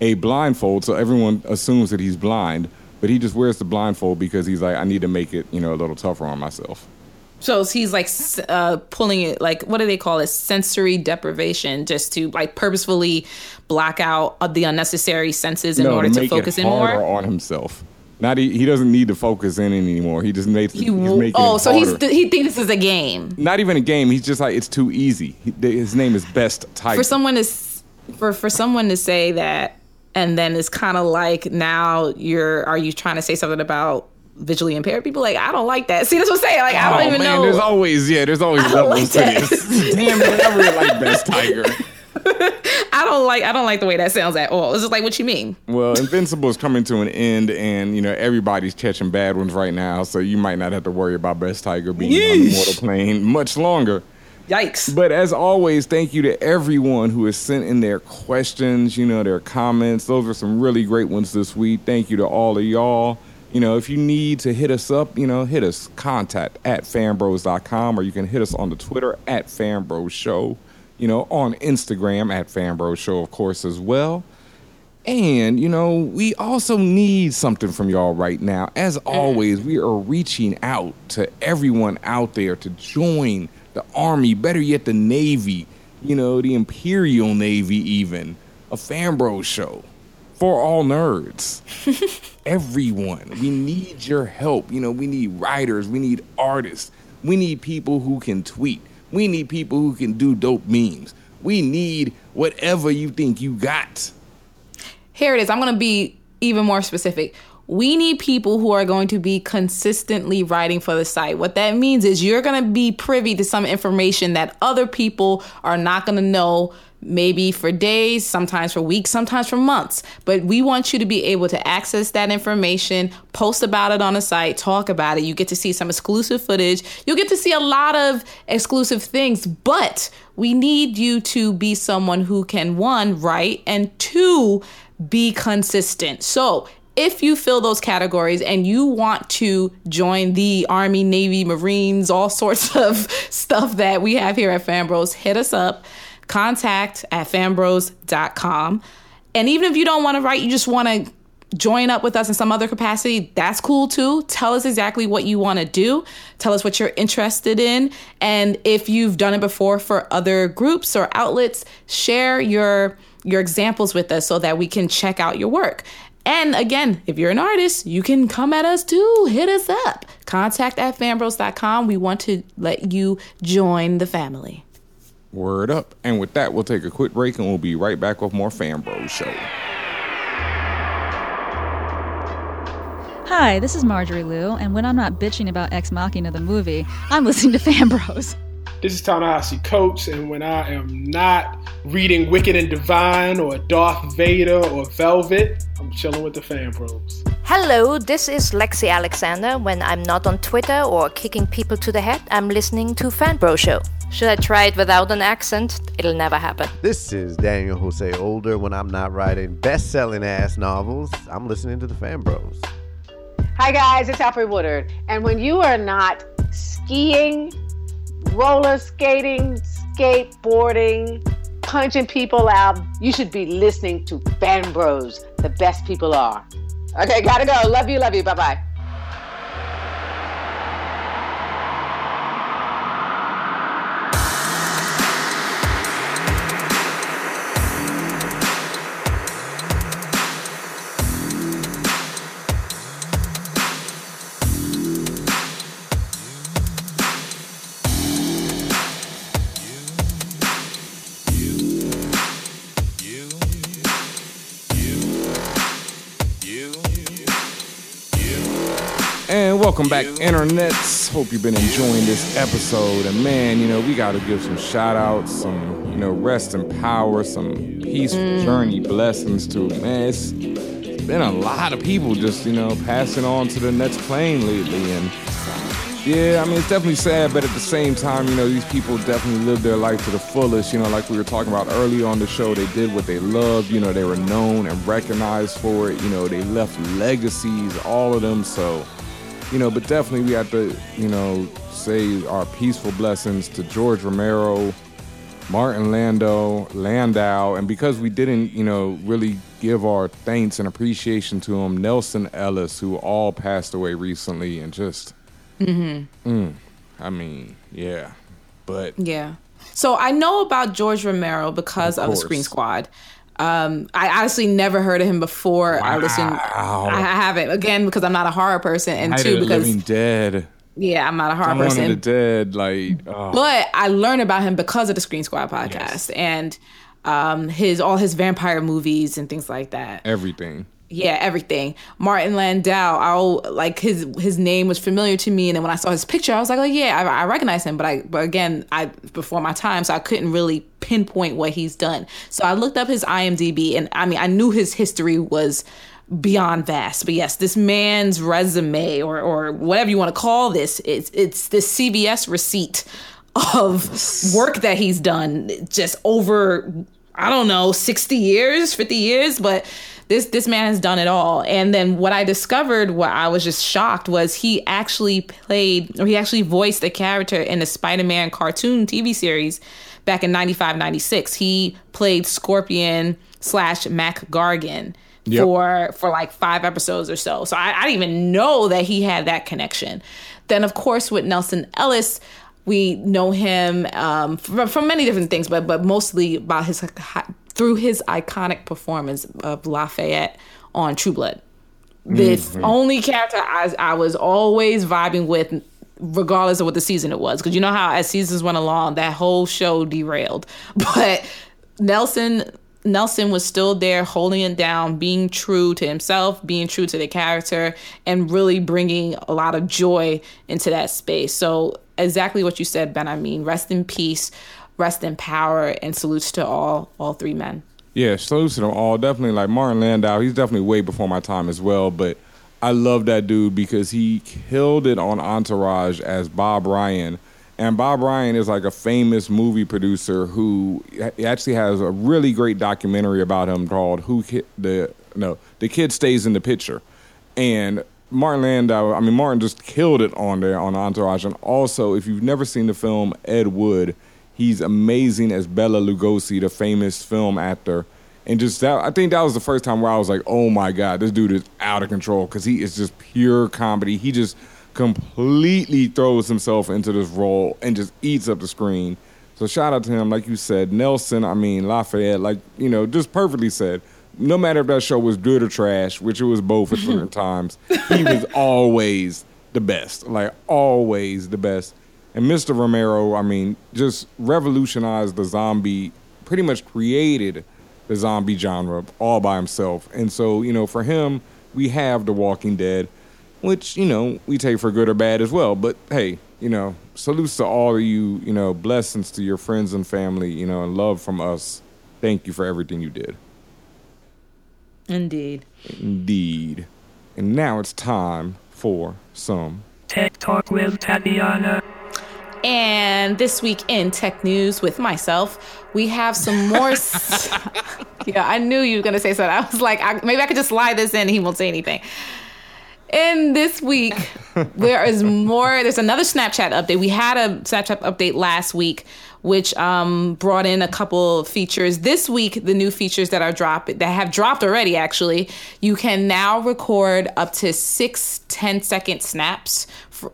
a blindfold, so everyone assumes that he's blind. But he just wears the blindfold because he's like, I need to make it, you know, a little tougher on myself. so he's like uh, pulling it like what do they call it? Sensory deprivation, just to like purposefully block out the unnecessary senses in order to make focus in more. on himself. Not he, he doesn't need to focus in anymore. He just makes He, he's making oh, so he's harder. he thinks this is a game not even a game. He's just like it's too easy. He, his name is Best Tiger. for someone to for for someone to say that, and then it's kind of like now you're are you trying to say something about visually impaired people? Like I don't like that. See, that's what I'm saying. Like I don't oh even man, know. there's always yeah, there's always I don't levels like to this. Damn man, I really like Best Tiger. I don't like I don't like the way that sounds at all. It's just like what you mean. Well, Invincible is coming to an end, and you know everybody's catching bad ones right now, so you might not have to worry about Best Tiger being on the mortal plane much longer. Yikes. But as always, thank you to everyone who has sent in their questions, you know, their comments. Those were some really great ones this week. Thank you to all of y'all. You know, if you need to hit us up, you know, hit us contact at fanbros.com or you can hit us on the Twitter at fanbros show, you know, on Instagram at fanbros show, of course, as well. And, you know, we also need something from y'all right now. As always, we are reaching out to everyone out there to join the Army, better yet, the Navy, you know, the Imperial Navy, even. A Fanbro show for all nerds. Everyone. We need your help. You know, we need writers, we need artists, we need people who can tweet, we need people who can do dope memes. We need whatever you think you got. Here it is. I'm going to be even more specific. We need people who are going to be consistently writing for the site. What that means is you're going to be privy to some information that other people are not going to know, maybe for days, sometimes for weeks, sometimes for months. But we want you to be able to access that information, post about it on the site, talk about it. You get to see some exclusive footage. You'll get to see a lot of exclusive things, but we need you to be someone who can, one, write, and two, be consistent. So, if you fill those categories and you want to join the Army, Navy, Marines, all sorts of stuff that we have here at Fanbros, hit us up. Contact at fanbros.com. And even if you don't want to write, you just want to join up with us in some other capacity, that's cool too. Tell us exactly what you want to do. Tell us what you're interested in. And if you've done it before for other groups or outlets, share your your examples with us so that we can check out your work. And again, if you're an artist, you can come at us too. Hit us up. Contact at fanbros.com. We want to let you join the family. Word up. And with that, we'll take a quick break and we'll be right back with more Fan Bros Show. Hi, this is Marjorie Liu, and when I'm not bitching about Ex Machina the movie, I'm listening to Fan Bros. This is Ta-Nehisi Coates, and when I am not reading Wicked and Divine or Darth Vader or Velvet, I'm chilling with the fan bros. Hello, this is Lexi Alexander. When I'm not on Twitter or kicking people to the head, I'm listening to Fanbro Show. Should I try it without an accent? It'll never happen. This is Daniel Jose Older. When I'm not writing best selling ass novels, I'm listening to the Fan Bros. Hi guys, it's Alfre Woodard. And when you are not skiing, roller skating, skateboarding, punching people out, you should be listening to Fan Bros. The best people are. Okay, gotta go. Love you, love you. Bye bye. Welcome back, internets. Hope you've been enjoying this episode. And man, you know, we got to give some shout outs, some, you know, rest and power, some peaceful mm. journey blessings to, man, it's been a lot of people just, you know, passing on to the next plane lately. And yeah, I mean, it's definitely sad, but at the same time, you know, these people definitely lived their life to the fullest. You know, like we were talking about earlier on the show, they did what they loved. You know, they were known and recognized for it. You know, they left legacies, all of them. So, you know, but definitely we have to, you know, say our peaceful blessings to George Romero, Martin Lando, Landau, and because we didn't, you know, really give our thanks and appreciation to him, Nelsan Ellis, who all passed away recently, and just, mm-hmm. mm, I mean, yeah, but Yeah. So I know about George Romero because Of of, the. Screen Squad. Um, I honestly never heard of him before. I listened. I haven't again because I'm not a horror person, and Night two because Living Dead, yeah, I'm not a horror Dawn of the. Dead, like, oh, But I learned about him because of the Screen Squad podcast and um, his all his vampire movies and things like that. everything. Yeah, everything. Martin Landau, I'll like his his name was familiar to me, and then when I saw his picture, I was like, oh yeah, I, I recognize him. But I but again, I before my time, so I couldn't really pinpoint what he's done. So I looked up his IMDb, and I mean, I knew his history was beyond vast. But yes, this man's resume or or whatever you want to call this, it's it's this CBS receipt of work that he's done just over I don't know, 60 years, 50 years, but this this man has done it all. And then what I discovered, what I was just shocked was he actually played or he actually voiced a character in the Spider-Man cartoon TV series back in 95, 96. He played Scorpion slash Mac Gargan Yep. for for like five episodes or so. So I, I didn't even know that he had that connection. Then of course with Nelsan Ellis, we know him um, from, from many different things, but but mostly about his through his iconic performance of Lafayette on True Blood. Mm-hmm. This only character I, I was always vibing with, regardless of what the season it was, because you know how as seasons went along, that whole show derailed. But Nelsan Nelsan was still there holding it down, being true to himself, being true to the character, and really bringing a lot of joy into that space. So, exactly what you said, Ben. I mean, rest in peace, rest in power, and salutes to all all three men. Yeah, salutes to them all. Definitely like Martin Landau. He's definitely way before my time as well. But I love that dude because he killed it on Entourage as Bob Ryan. And Bob Ryan is like a famous movie producer who actually has a really great documentary about him called "Who Ki- the No the Kid Stays in the Picture." And Martin Landau, I mean Martin just killed it on there on Entourage. And also, if you've never seen the film Ed Wood, he's amazing as Bela Lugosi, the famous film actor. And just that, I think that was the first time where I was like, oh my God, this dude is out of control because he is just pure comedy. He just completely throws himself into this role and just eats up the screen. So shout out to him, like you said, Nelsan. I mean Lafayette, like you know, just perfectly said. No matter if that show was good or trash, which it was both at different times, he was always the best. Like always the best. And Mr. Romero, I mean, just revolutionized the zombie, pretty much created the zombie genre all by himself. And so, you know, for him, we have The Walking Dead, which, you know, we take for good or bad as well. But hey, you know, salutes to all of you, you know, blessings to your friends and family, you know, and love from us. Thank you for everything you did. Indeed. Indeed. And now it's time for some Tech Talk with Tatiana. And this week in tech news with myself, we have some more. s- yeah, I knew you were going to say something. I was like, I, maybe I could just slide this in and he won't say anything. And this week, there is more. There's another Snapchat update. We had a Snapchat update last week, which um, brought in a couple features. This week, the new features that are dropped that have dropped already. Actually, you can now record up to six 10 second snaps,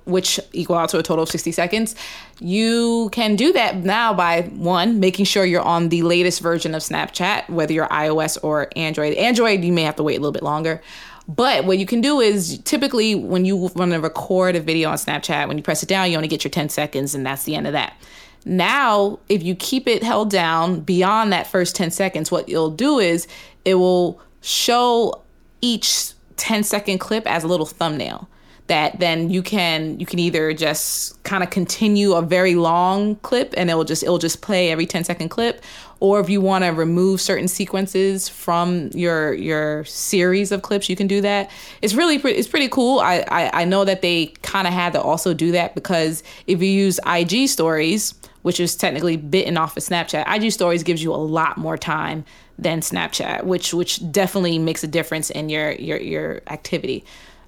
which equal out to a total of 60 seconds. You can do that now by one making sure you're on the latest version of Snapchat, whether you're iOS or Android. Android, you may have to wait a little bit longer. But what you can do is typically when you want to record a video on Snapchat, when you press it down, you only get your 10 seconds, and that's the end of that. Now, if you keep it held down beyond that first 10 seconds, what you'll do is it will show each 10 second clip as a little thumbnail that then you can you can either just kind of continue a very long clip and it will just it will just play every 10 second clip or if you want to remove certain sequences from your your series of clips you can do that. It's really pretty it's pretty cool. I i, I know that they kind of had to also do that because if you use ig stories which is technically bitten off of snapchat ig stories gives you a lot more time than snapchat which which definitely makes a difference in your your your activity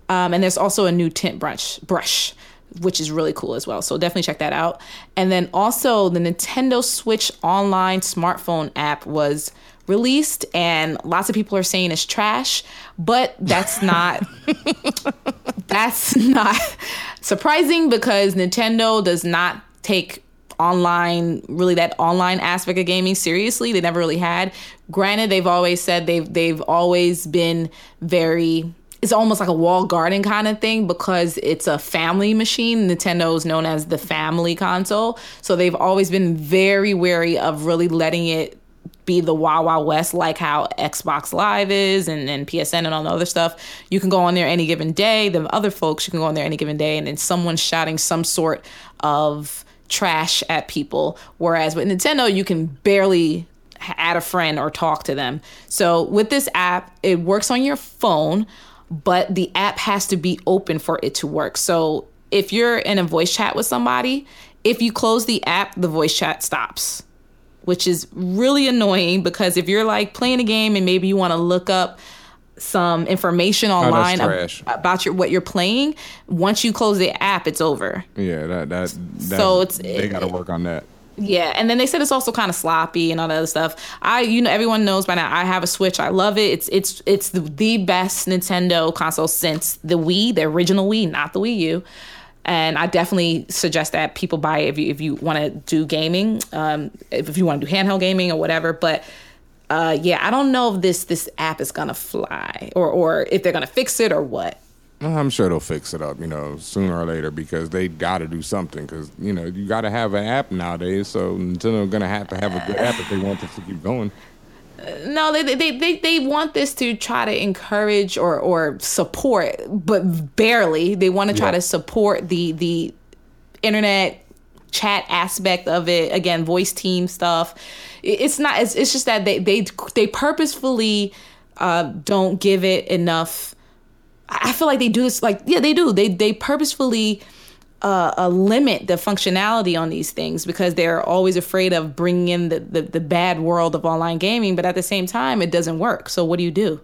um, and there's also a new tint brush brush which is really cool as well. So definitely check that out. And then also the Nintendo Switch online smartphone app was released and lots of people are saying it's trash, but that's not that's not surprising because Nintendo does not take online really that online aspect of gaming seriously they never really had granted they've always said they've they've always been very it's almost like a wall garden kind of thing because it's a family machine. Nintendo is known as the family console. So they've always been very wary of really letting it be the Wild Wild West like how Xbox Live is and, and PSN and all the other stuff. You can go on there any given day. The other folks, you can go on there any given day and then someone's shouting some sort of trash at people. Whereas with Nintendo, you can barely add a friend or talk to them. So with this app, it works on your phone but the app has to be open for it to work. So if you're in a voice chat with somebody, if you close the app, the voice chat stops, which is really annoying because if you're like playing a game and maybe you want to look up some information oh, online ab- about your what you're playing, once you close the app, it's over. Yeah, that that, that So it's- they got to work on that. Yeah, and then they said it's also kind of sloppy and all that other stuff. I, you know, everyone knows by now. I have a Switch. I love it. It's it's it's the, best Nintendo console since the Wii, the original Wii, not the Wii U. And I definitely suggest that people buy it if you if you want to do gaming, um, if, if you want to do handheld gaming or whatever. But uh, yeah, I don't know if this this app is gonna fly or or if they're gonna fix it or what. I'm sure they'll fix it up, you know, sooner or later because they got to do something. Because you know you got to have an app nowadays, so Nintendo gonna have to have a good app if they want this to keep going. no they, they they they want this to try to encourage or or support but barely they want to try Yeah. to support the the internet chat aspect of it again voice team stuff it's not it's, it's just that they they they purposefully uh don't give it enough I feel like they do this like yeah they do. They they purposefully uh, uh, limit the functionality on these things because they're always afraid of bringing in the, the the bad world of online gaming but at the same time it doesn't work. So what do you do?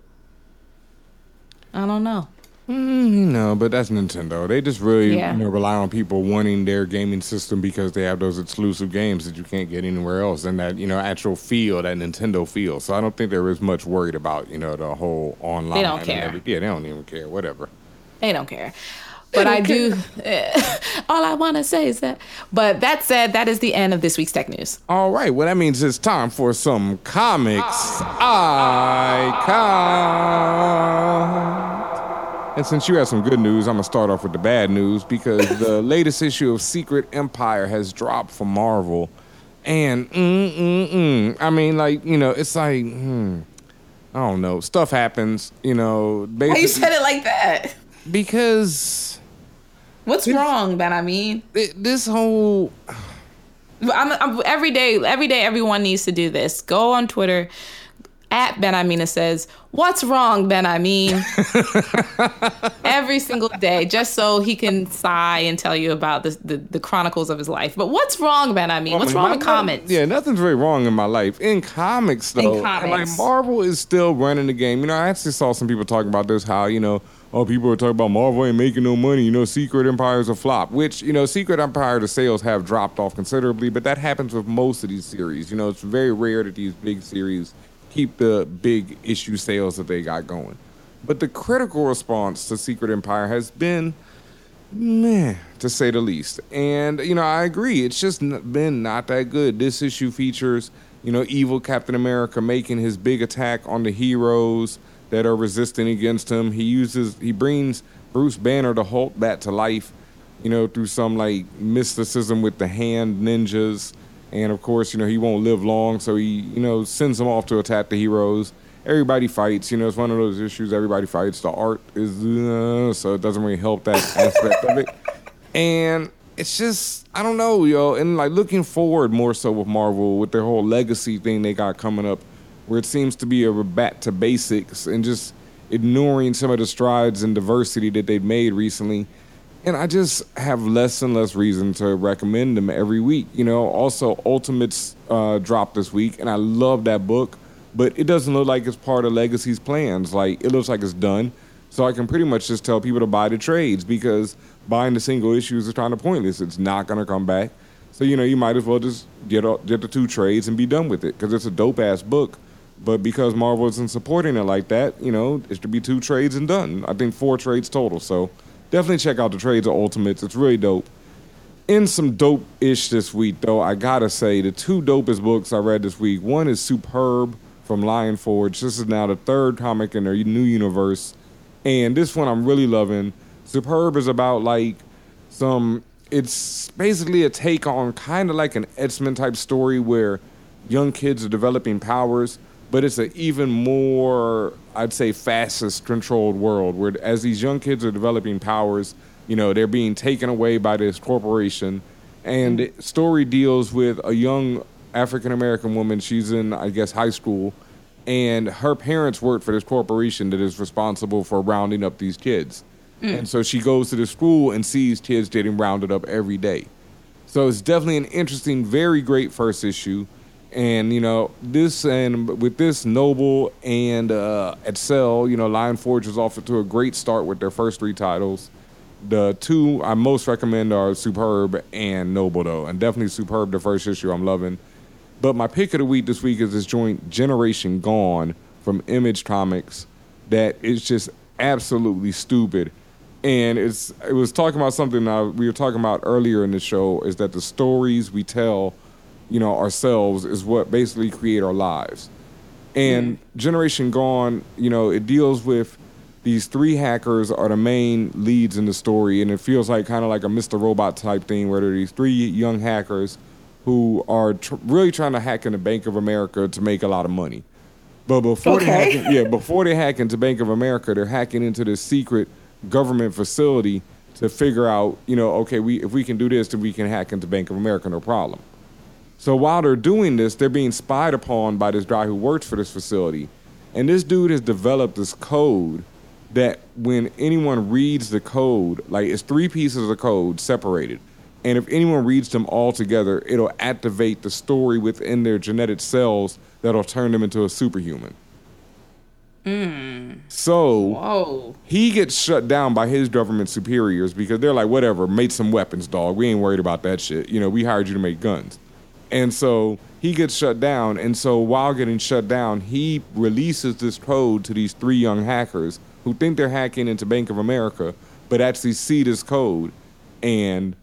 I don't know Mm, no, but that's Nintendo. They just really Yeah. you know, rely on people wanting their gaming system because they have those exclusive games that you can't get anywhere else, and that you know actual feel that Nintendo feel. So I don't think they're as much worried about you know the whole online. They don't care. every- yeah, they don't even care. Whatever. they don't care but I do all I want to say is that but that said that is the end of this week's tech news All right, well that means it's time for some comics ah. icon. And since you have some good news, I'm gonna start off with the bad news because the latest issue of Secret Empire has dropped from Marvel, and mm mm mm. I mean, like you know, it's like hmm, I don't know, stuff happens. You know, why you said it like that because what's wrong Benhameen this whole I'm, I'm every day every day everyone needs to do this go on Twitter at Benhameen says what's wrong Benhameen every single day just so he can sigh and tell you about the, the, the chronicles of his life but what's wrong Benhameen what's wrong My- with comments Yeah, nothing's very wrong in my life. In comics, though, In comics. like Marvel is still running the game. You know, I actually saw some people talking about this. How you know oh, people are talking about Marvel ain't making no money. You know, Secret Empire's a flop. Which you know, Secret Empire the sales have dropped off considerably, but that happens with most of these series. You know, it's very rare that these big series keep the big issue sales that they got going. But the critical response to Secret Empire has been meh, to say the least. And you know, I agree. It's just been not that good. This issue features, you know, evil Captain America making his big attack on the heroes that are resisting against him. He uses, he brings Bruce Banner, the Hulk, back to life. You know, through some like mysticism with the hand ninjas. And of course, you know, he won't live long, so he, you know, sends them off to attack the heroes. Everybody fights, you know, it's one of those issues. Everybody fights. The art is, uh, so it doesn't really help that aspect of it. And it's just, I don't know, yo. And like looking forward more so with Marvel, with their whole legacy thing they got coming up, where it seems to be a back to basics and just ignoring some of the strides and diversity that they've made recently. And I just have less and less reason to recommend them every week. You know, also Ultimates uh, dropped this week, and I love that book, but it doesn't look like it's part of Legacy's plans. Like it looks like it's done. So I can pretty much just tell people to buy the trades because buying the single issues is kind of pointless. It's not gonna come back. So you know, you might as well just get a- get the two trades and be done with it because it's a dope ass book. But because Marvel isn't supporting it like that, you know, it should be two trades and done. I think four trades total. So definitely check out the trades of Ultimates. It's really dope. In some dope ish this week, though, I gotta say the two dopest books I read this week. One is Superb from Lion Forge. This is now the third comic in their new universe, and this one I'm really loving. Superb is about like some. It's basically a take on kind of like an X-Men type story where young kids are developing powers, but it's an even more, I'd say, fascist controlled world where as these young kids are developing powers, you know, they're being taken away by this corporation. And the story deals with a young African American woman. She's in, I guess, high school, and her parents work for this corporation that is responsible for rounding up these kids. Mm. And so she goes to the school and sees kids getting rounded up every day. So it's definitely an interesting, very great first issue. And you know this, and with this Noble and uh, Accell, you know Lion Forge is off to a great start with their first three titles. The two I most recommend are Superb and Noble, though, and definitely Superb. The first issue I'm loving. But my pick of the week this week is this joint Generation Gone from Image Comics that is just absolutely stupid. And it's it was talking about something uh, we were talking about earlier in the show is that the stories we tell, you know, ourselves is what basically create our lives. And mm-hmm. Generation Gone, you know, it deals with these three hackers are the main leads in the story, and it feels like kind of like a Mr. Robot type thing where there are these three young hackers who are tr- really trying to hack into Bank of America to make a lot of money. But before they hack, yeah, before they hack into Bank of America, they're hacking into this secret government facility to figure out, you know, okay, we if we can do this, then we can hack into Bank of America, no problem. So while they're doing this, they're being spied upon by this guy who works for this facility. And this dude has developed this code that when anyone reads the code, like it's three pieces of code separated. And if anyone reads them all together, it'll activate the story within their genetic cells that'll turn them into a superhuman. Hmm. So Whoa. he gets shut down by his government superiors because they're like, whatever, make some weapons, dog. We ain't worried about that shit. You know, we hired you to make guns. And so he gets shut down. And so while getting shut down, he releases this code to these three young hackers who think they're hacking into Bank of America, but actually see this code. And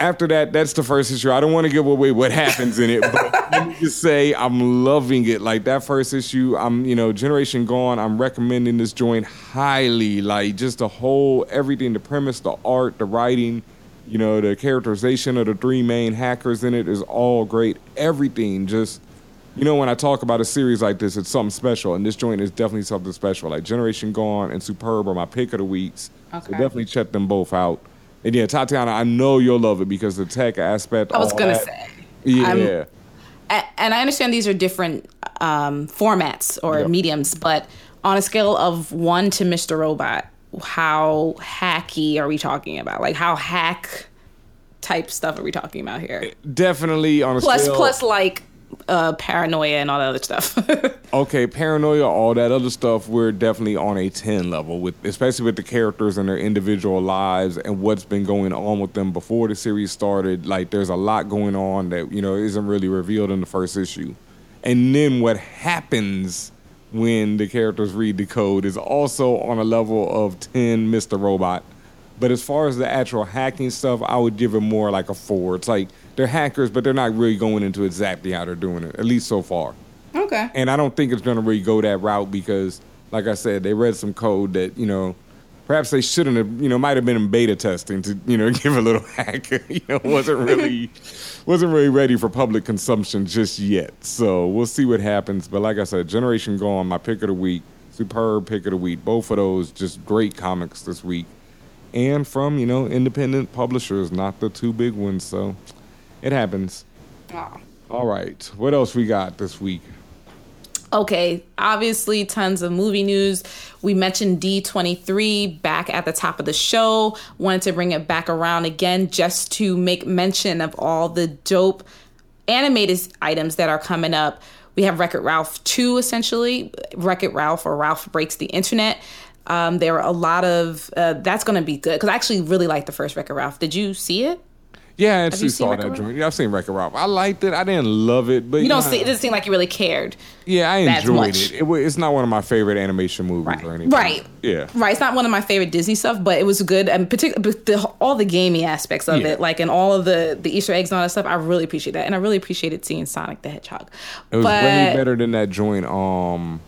after that, that's the first issue. I don't want to give away what happens in it, but let me just say I'm loving it. Like that first issue, I'm you know Generation Gone. I'm recommending this joint highly. Like just the whole everything, the premise, the art, the writing, you know, the characterization of the three main hackers in it is all great. Everything just. You know, when I talk about a series like this, it's something special, and this joint is definitely something special. Like Generation Gone and Superb are my pick of the weeks, so Okay. definitely check them both out. And yeah, Tatiana, I know you'll love it because the tech aspect. I was gonna that- say. Yeah. I'm- and I understand these are different um, formats or Yep. mediums, but on a scale of one to Mr. Robot, how hacky are we talking about? Like how hack type stuff are we talking about here? Definitely on a Plus, scale. plus like uh, paranoia and all that other stuff. Okay, paranoia, all that other stuff, we're definitely on a 10 level with especially with the characters and their individual lives and what's been going on with them before the series started. Like there's a lot going on that, you know, isn't really revealed in the first issue. And then what happens when the characters read the code is also on a level of 10 Mr. Robot. But as far as the actual hacking stuff, I would give it more like a 4. It's like they're hackers, but they're not really going into exactly how they're doing it, at least so far. okay. And I don't think it's going to really go that route because, like I said, they read some code that you know, perhaps they shouldn't have. You know, might have been in beta testing to you know give a little hack. you know, wasn't really wasn't really ready for public consumption just yet. So we'll see what happens. But like I said, Generation Gone, my pick of the week, superb pick of the week. Both of those just great comics this week, and from you know independent publishers, not the two big ones. So it happens. Ah. All right, what else we got this week? Okay, obviously, tons of movie news. We mentioned D23 back at the top of the show. Wanted to bring it back around again just to make mention of all the dope animated items that are coming up. We have Wreck It Ralph 2, essentially. Wreck It Ralph or Ralph Breaks the Internet. Um, there are a lot of, uh, that's going to be good because I actually really like the first Wreck It Ralph. Did you see it? Yeah, I actually saw that joint. Yeah, I've seen Wreck-It Ralph. I liked it. I didn't love it, but You don't see, it doesn't seem like you really cared. Yeah, I enjoyed it. it. It's not one of my favorite animation movies or anything. Right. Yeah. Right. It's not one of my favorite Disney stuff, but it was good. And particularly the, all the gaming aspects of Yeah. it, like and all of the the Easter eggs and all that stuff. I really appreciate that, and I really appreciated seeing Sonic the Hedgehog. It was but way better than that joint. Um,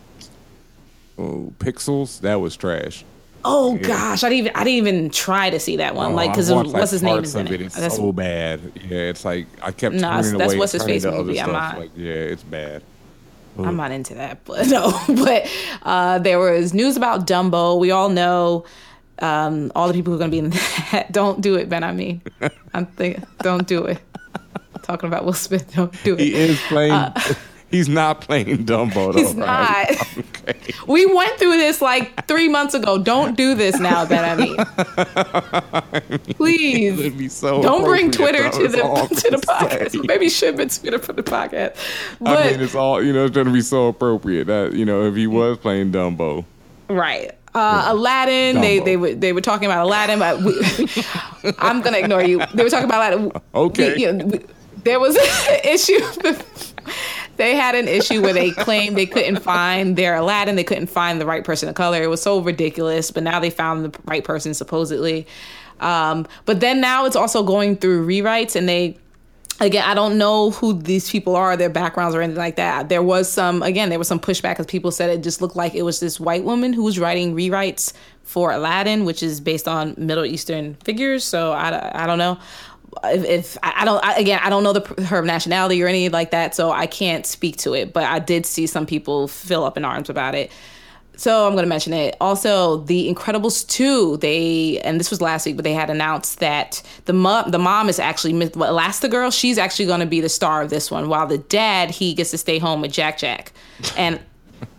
oh, Pixels. That was trash. Oh Yeah. gosh, I didn't even I didn't even try to see that one, Oh, like because watched, like, what's his name is in it. It's That's- so bad. Yeah, it's like I kept Nah, turning that's away. what's his face movie. I'm not- Like, yeah, it's bad. I'm not into that, but no. But uh, there was news about Dumbo. We all know um, all the people who are going to be in that. Don't do it, Ben. I mean, I'm thinking, don't do it. talking about Will Smith. Don't do it. He is playing. Uh, he's not playing Dumbo. Though, He's right? not. We went through this like three months ago. Don't do this now, Ben. I mean, please. So Don't bring Twitter to the to the podcast. say. Maybe should been Twitter for the podcast. But I mean, it's all you know. It's going to be so appropriate that you know if he was playing Dumbo. Right. Uh, Aladdin. They they were they were talking about Aladdin, but we, I'm gonna ignore you. They were talking about Aladdin. Okay. We- you know, we- there was an issue. They had an issue where they claimed they couldn't find their Aladdin. They couldn't find the right person of color. It was so ridiculous. But now they found the right person supposedly. Um, but then now it's also going through rewrites, and they again, I don't know who these people are, their backgrounds or anything like that. There was some, again, there was some pushback because people said it just looked like it was this white woman who was writing rewrites for Aladdin, which is based on Middle Eastern figures. So I, I don't know. If, if I don't I, again I don't know the her nationality or anything like that so I can't speak to it but I did see some people fill up in arms about it so I'm going to mention it. Also, The Incredibles 2, they and this was last week, but they had announced that the mom the mom is actually well, Elastigirl, she's actually going to be the star of this one while the dad he gets to stay home with Jack Jack. And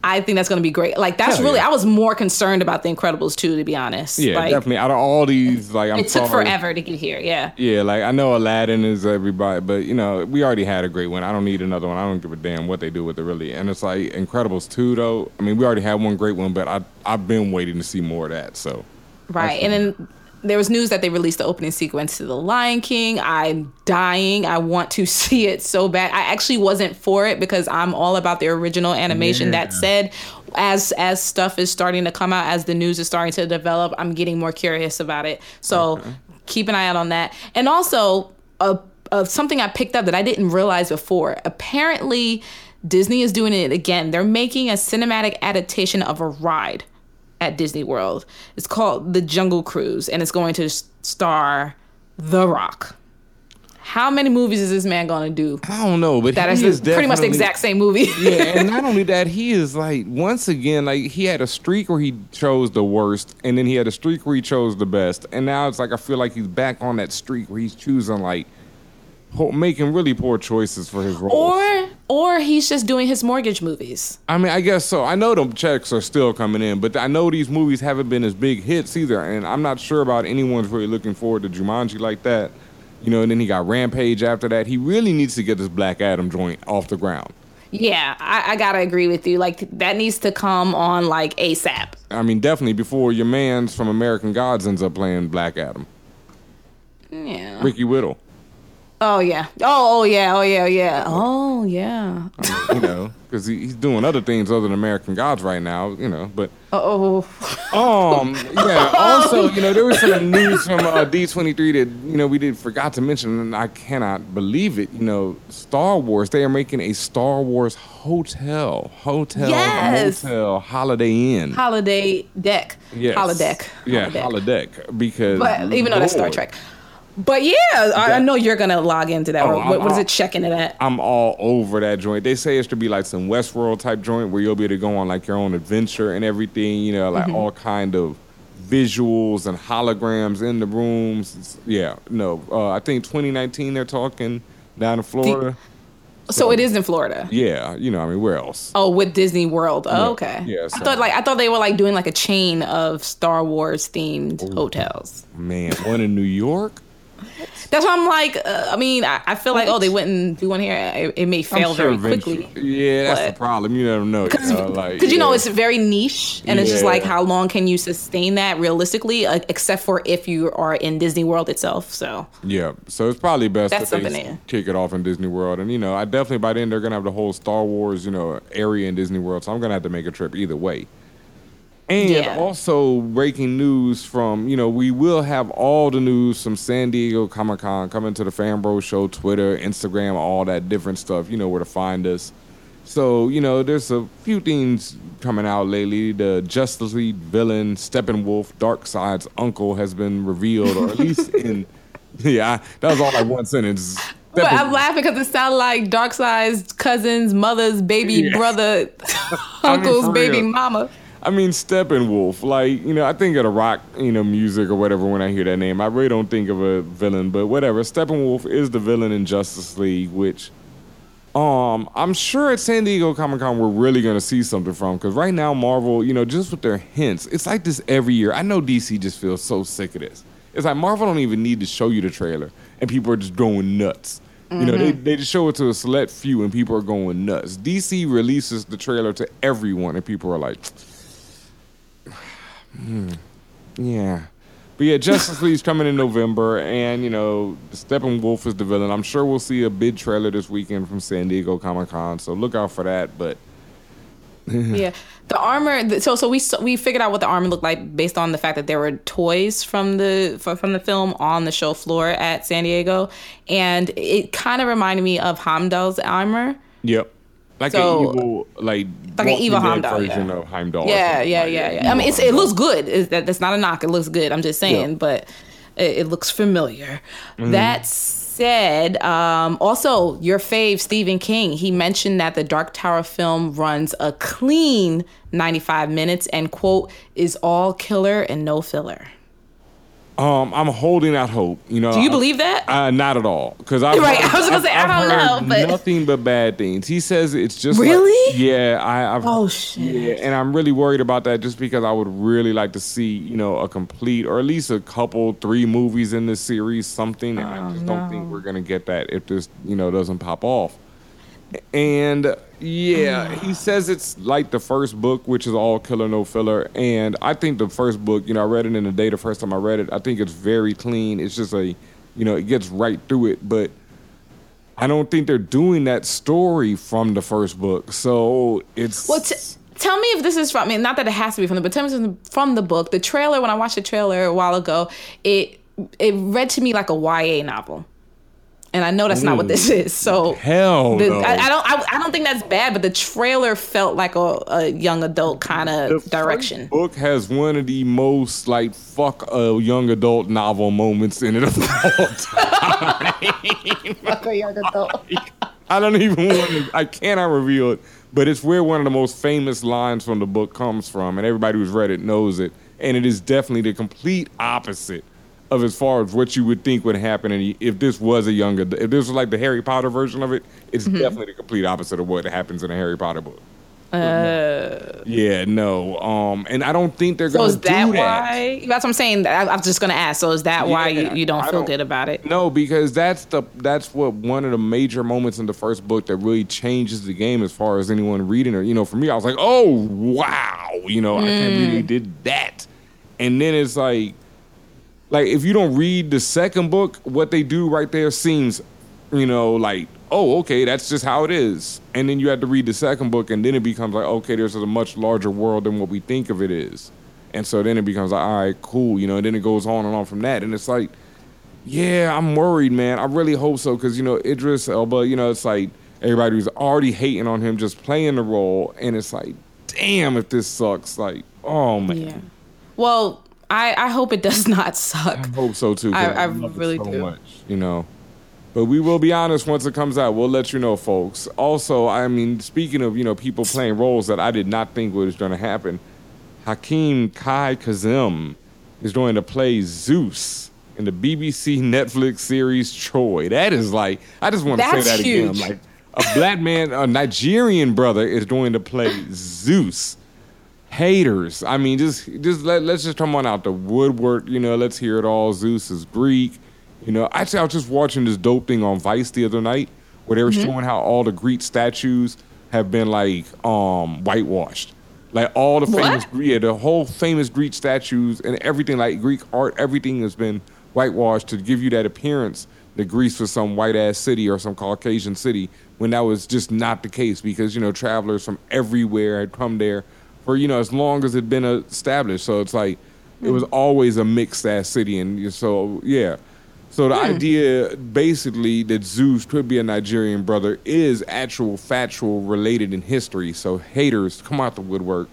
I think that's going to be great. Like that's Hell really yeah. I was more concerned about The Incredibles 2 to be honest. Yeah, like, definitely. Out of all these, like I'm It took sorry. forever to get here. Yeah. Yeah, like I know Aladdin is everybody, but you know we already had a great one. I don't need another one. I don't give a damn what they do with it really. And it's like Incredibles two though. I mean, we already had one great one, but I I've been waiting to see more of that. So Right. And then there was news that they released the opening sequence to The Lion King. I'm dying. I want to see it so bad. I actually wasn't for it because I'm all about the original animation. That said, as as stuff is starting to come out, as the news is starting to develop, I'm getting more curious about it. So keep an eye out on that. And also, uh, uh, something I picked up that I didn't realize before. Apparently, Disney is doing it again. They're making a cinematic adaptation of a ride at Disney World. It's called The Jungle Cruise, and it's going to star The Rock. How many movies is this man going to do? I don't know, but That is is pretty much the exact same movie. yeah, and not only that, he is like once again like he had a streak where he chose the worst, and then he had a streak where he chose the best, and now it's like I feel like he's back on that streak where he's choosing like making really poor choices for his roles. or or he's just doing his mortgage movies. I mean, I guess so. I know the checks are still coming in, but I know these movies haven't been as big hits either, and I'm not sure about anyone's really looking forward to Jumanji like that. You know, and then he got Rampage after that. He really needs to get this Black Adam joint off the ground. Yeah, I, I gotta agree with you. Like that needs to come on like ASAP. I mean, definitely before your man's from American Gods ends up playing Black Adam. Yeah. Ricky Whittle. Oh yeah. Oh oh yeah. Oh yeah. Yeah. Oh yeah. you know, because he, he's doing other things other than American Gods right now, you know. But oh, um, yeah. Also, you know, there was some news from uh, D23 that you know we did forgot to mention, and I cannot believe it. You know, Star Wars. They are making a Star Wars hotel, hotel, Yes. motel, Holiday Inn. Holiday deck. Yes. Holodeck. Yeah, Holodeck. holodeck. Because But even though that's Star Trek. But yeah, I, I know you're gonna log into that. Oh, what, what is it checking it at? I'm all over that joint. They say it's to be like some Westworld type joint where you'll be able to go on like your own adventure and everything. You know, like Mhm. all kind of visuals and holograms in the rooms. It's- yeah, no. Uh, I think 2019 they're talking down in Florida. So it is in Florida. yeah, you know, I mean, where else? Oh, with Disney World. Oh, Yeah. okay. Yeah, I so- thought like I thought they were like doing like a chain of Star Wars themed Oh. hotels. Man, one in New York. That's why I'm like, uh, I mean, I, I feel like, oh, they wouldn't do one here. It, it may fail sure very quickly. Yeah, that's the problem. You never know. You know like, Because you know it's very niche, and it's just like how long can you sustain that realistically, uh, except for if you are in Disney World itself. So Yeah, so it's probably best That's that they something s- there. kick it off in Disney World, and you know, I definitely by then they're gonna have the whole Star Wars, you know, area in Disney World. So I'm gonna have to make a trip either way. And Yeah. also breaking news from you know we will have all the news from San Diego Comic Con coming to the Fanbro Show, Twitter, Instagram, all that different stuff. You know where to find us. So you know, there's a few things coming out lately. The Justice League villain Steppenwolf, Darkseid's uncle, has been revealed, or at least in yeah, that was all like one sentence. But I'm laughing because it sounded like Darkseid's cousin's mother's baby Yeah. brother, I mean, uncle's baby mama. I mean, Steppenwolf, like, you know, I think of the rock, you know, music or whatever when I hear that name. I really don't think of a villain, but whatever. Steppenwolf is the villain in Justice League, which um I'm sure at San Diego Comic Con we're really gonna see something from because right now Marvel, you know, just with their hints, it's like this every year. I know DC just feels so sick of this. It's like Marvel don't even need to show you the trailer and people are just going nuts. You know, they, Mhm. they just show it to a select few and people are going nuts. DC releases the trailer to everyone and people are like, Hmm. Yeah. But yeah, Justice League's coming in November, and you know, Steppenwolf is the villain. I'm sure we'll see a big trailer this weekend from San Diego Comic Con, so look out for that. But yeah, the armor. So so we we figured out what the armor looked like based on the fact that there were toys from the from the film on the show floor at San Diego, and it kind of reminded me of Heimdall's armor. yep, like So- an evil, like Like an evil Heimdall, version yeah. of Heimdall. Yeah, yeah, like yeah, yeah. I mean, it's, it looks good. It's, that, that's not a knock. It looks good. I'm just saying, Yeah. but it, it looks familiar. Mhm. That said, um, also your fave Stephen King. He mentioned that the Dark Tower film runs a clean 95 minutes and quote is all killer and no filler. Um, I'm holding out hope. You know, Do you I- believe that? Uh, not at all. Because I Right, I was gonna say, I don't know, but- nothing but bad things. He says it's just like- Really? yeah, I. I've, Oh, shit. Yeah, and I'm really worried about that just because I would really like to see you know a complete or at least a couple three movies in this series, something. And I just don't think we're gonna get that if this you know doesn't pop off. And yeah, he says it's like the first book, which is all killer no filler. And I think the first book, you know, I read it in the day the first time I read it. I think it's very clean. It's just a, you know, it gets right through it. But I don't think they're doing that story from the first book. So it's Well, t- tell me if this is from. I mean, not that it has to be from the, but tell me from the book. The trailer. When I watched the trailer a while ago, it it read to me like a YA novel, and I know that's not what this is. So hell the- no. I, I don't. I, I don't think that's bad, but the trailer felt like a, a young adult kind of direction. book has one of the most like fuck a young adult novel moments in it of all time. Like a young adult. I don't even want to. I cannot reveal it, but it's where one of the most famous lines from the book comes from, and everybody who's read it knows it. And it is definitely the complete opposite of as far as what you would think would happen and if this was a young adult. If this was like the Harry Potter version of it, it's Mhm. definitely the complete opposite of what happens in a Harry Potter book. Uh, Yeah, no. Um, and I don't think they're so gonna is that, do that. why? That's what I'm saying. I, was just gonna ask. So is that why you, you don't I feel don't- good about it? No, because that's the that's what one of the major moments in the first book that really changes the game as far as anyone reading it. You know, for me, I was like, oh wow, you know, I can't believe they did that. And then it's like, like if you don't read the second book, what they do right there seems, you know, like oh okay, that's just how it is. And then you have to read the second book, and then it becomes like okay, there's a much larger world than what we think of it is. And so then it becomes like, all right, cool, you know, and then it goes on and on from that. And it's like, yeah, I'm worried, man. I really hope so because you know Idris Elba. You know, it's like everybody was already hating on him just playing the role, and it's like, damn, if this sucks, like, oh man, Yeah. Well, I I hope it does not suck. I hope so too. I- I it really so do. much, you know. But we will be honest once it comes out. We'll let you know, folks. Also, I mean, speaking of you know people playing roles that I did not think was going to happen, Hakeem Kae-Kazim is going to play Zeus in the BBC Netflix series Troy. That is like, I just want to say that again. huge. Like a black man, a Nigerian brother is going to play Zeus. Haters. I mean, just just let, let's just come on out the woodwork. You know, let's hear it all. Zeus is Greek. You know, actually, I was just watching this dope thing on Vice the other night where they were Mm-hmm. showing how all the Greek statues have been like um whitewashed. Like all the famous, yeah, the whole famous Greek statues and everything, like Greek art, everything has been whitewashed to give you that appearance that Greece was some white ass city or some Caucasian city when that was just not the case because, you know, travelers from everywhere had come there for, you know, as long as it had been established. So it's like, it was hmm. always a mixed ass city. And so, yeah. So the hmm. idea, basically, that Zeus could be a Nigerian brother is actual, factual, related in history. So haters come out the woodwork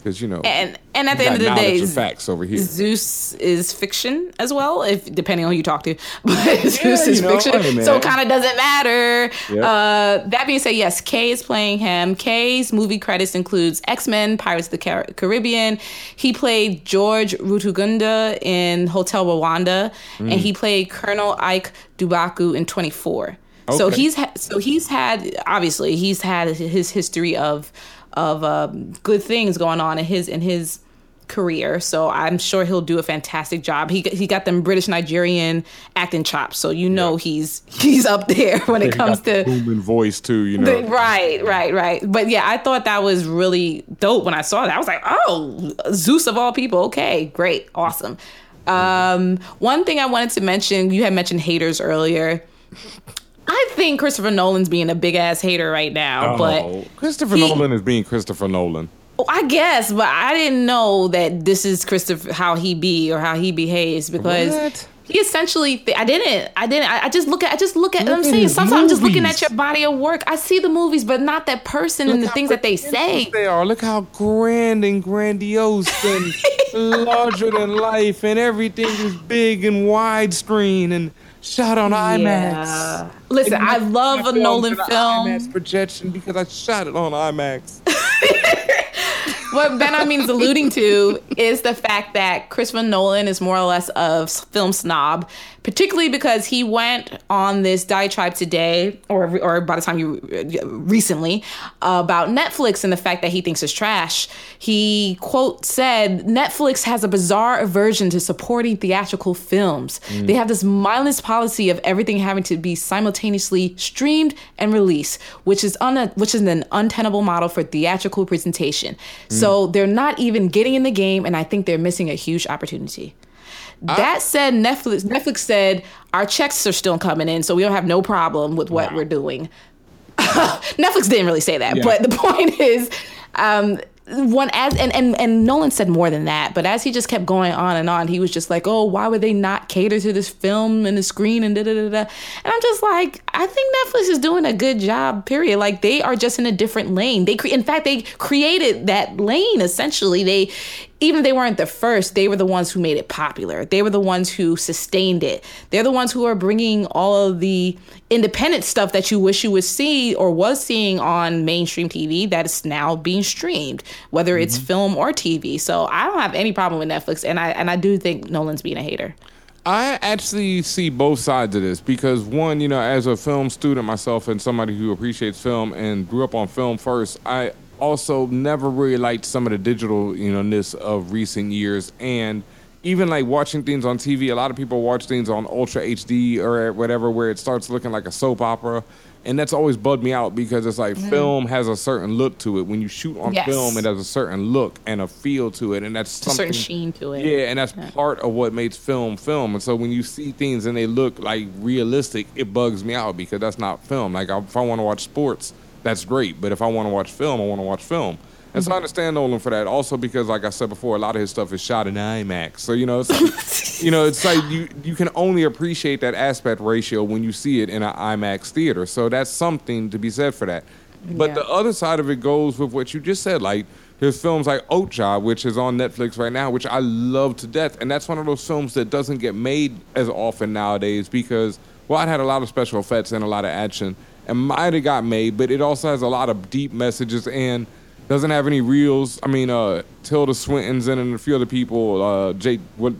because you know. And and at the end of the day, facts over here. Zeus is fiction as well, if depending on who you talk to. But Zeus is know, fiction, hey, so it kind of doesn't matter. Yep. Uh, that being said, yes, Kay is playing him. Kay's movie credits includes X Men, Pirates of the Car- Caribbean. He played George Rutaganda in Hotel Rwanda, Mm. and he played Colonel Ike Dubaku in 24. So he's ha- so he's had obviously he's had his history of of um, good things going on in his in his career. So I'm sure he'll do a fantastic job. He he got them British Nigerian acting chops, so you know he's he's up there when it He comes to booming voice too. You know. the- right, right, right. But yeah, I thought that was really dope when I saw that. I was like, oh, Zeus of all people. Okay, great, awesome. Um, one thing I wanted to mention, you had mentioned haters earlier. I think Christopher Nolan's being a big ass hater right now, oh, but Oh, Christopher he- Nolan is being Christopher Nolan. Oh, I guess, but I didn't know that this is Christopher how he be or how he behaves because What? he essentially. Th- I didn't. I didn't. I, I just look at. I just look at. Look I'm saying sometimes I'm just looking at your body of work. I see the movies, but not that person and the things that they say. They are. Look how grand and grandiose and larger than life, and everything is big and widescreen and shot on IMAX. Listen, I love a Nolan film. IMAX projection because I shot it on IMAX. what Ben I mean is alluding to is the fact that Christopher Nolan is more or less a film snob, particularly because he went on this diatribe today, or or by the time you uh, recently, about Netflix and the fact that he thinks it's trash. He quote said, "Netflix has a bizarre aversion to supporting theatrical films. They have this mindless policy of everything having to be simultaneously streamed and released, which is un- which is an untenable model for theatrical presentation. So they're not even getting in the game, and I think they're missing a huge opportunity. That said, Netflix Netflix said our checks are still coming in, so we don't have no problem with what we're doing. Netflix didn't really say that, Yeah. but the point is, um, one as and, and and Nolan said more than that, but as he just kept going on and on, he was just like, "Oh, why would they not cater to this film and the screen and da da da da?" And I'm just like, I think Netflix is doing a good job. Period. Like they are just in a different lane. They, cre- in fact, they created that lane. Essentially, they even if they weren't the first, they were the ones who made it popular. They were the ones who sustained it. They're the ones who are bringing all of the independent stuff that you wish you would see or was seeing on mainstream TV that is now being streamed, whether it's mm-hmm. film or TV. So I don't have any problem with Netflix, and I and I do think Nolan's being a hater. I actually see both sides of this because one, you know, as a film student myself and somebody who appreciates film and grew up on film first, I also never really liked some of the digital, you know, ness of recent years. And even like watching things on TV, a lot of people watch things on Ultra HD or whatever where it starts looking like a soap opera. And that's always bugged me out because it's like Mhm. film has a certain look to it. When you shoot on Yes. film, it has a certain look and a feel to it. And that's a certain sheen to it. yeah, and that's part of what makes film film. And so when you see things and they look like realistic, it bugs me out because that's not film. Like if I want to watch sports, that's great. But if I want to watch film, I want to watch film. And so I mm-hmm. understand Nolan for that. Also because, like I said before, a lot of his stuff is shot in IMAX. So you know, it's like, you know, it's like you you can only appreciate that aspect ratio when you see it in an IMAX theater. So that's something to be said for that. But Yeah. the other side of it goes with what you just said, like his films like Okja, which is on Netflix right now, which I love to death, and that's one of those films that doesn't get made as often nowadays because well, it had a lot of special effects and a lot of action, and might have got made, but it also has a lot of deep messages and doesn't have any reels. I mean, uh, Tilda Swinton's in it and a few other people, uh, Jake Will-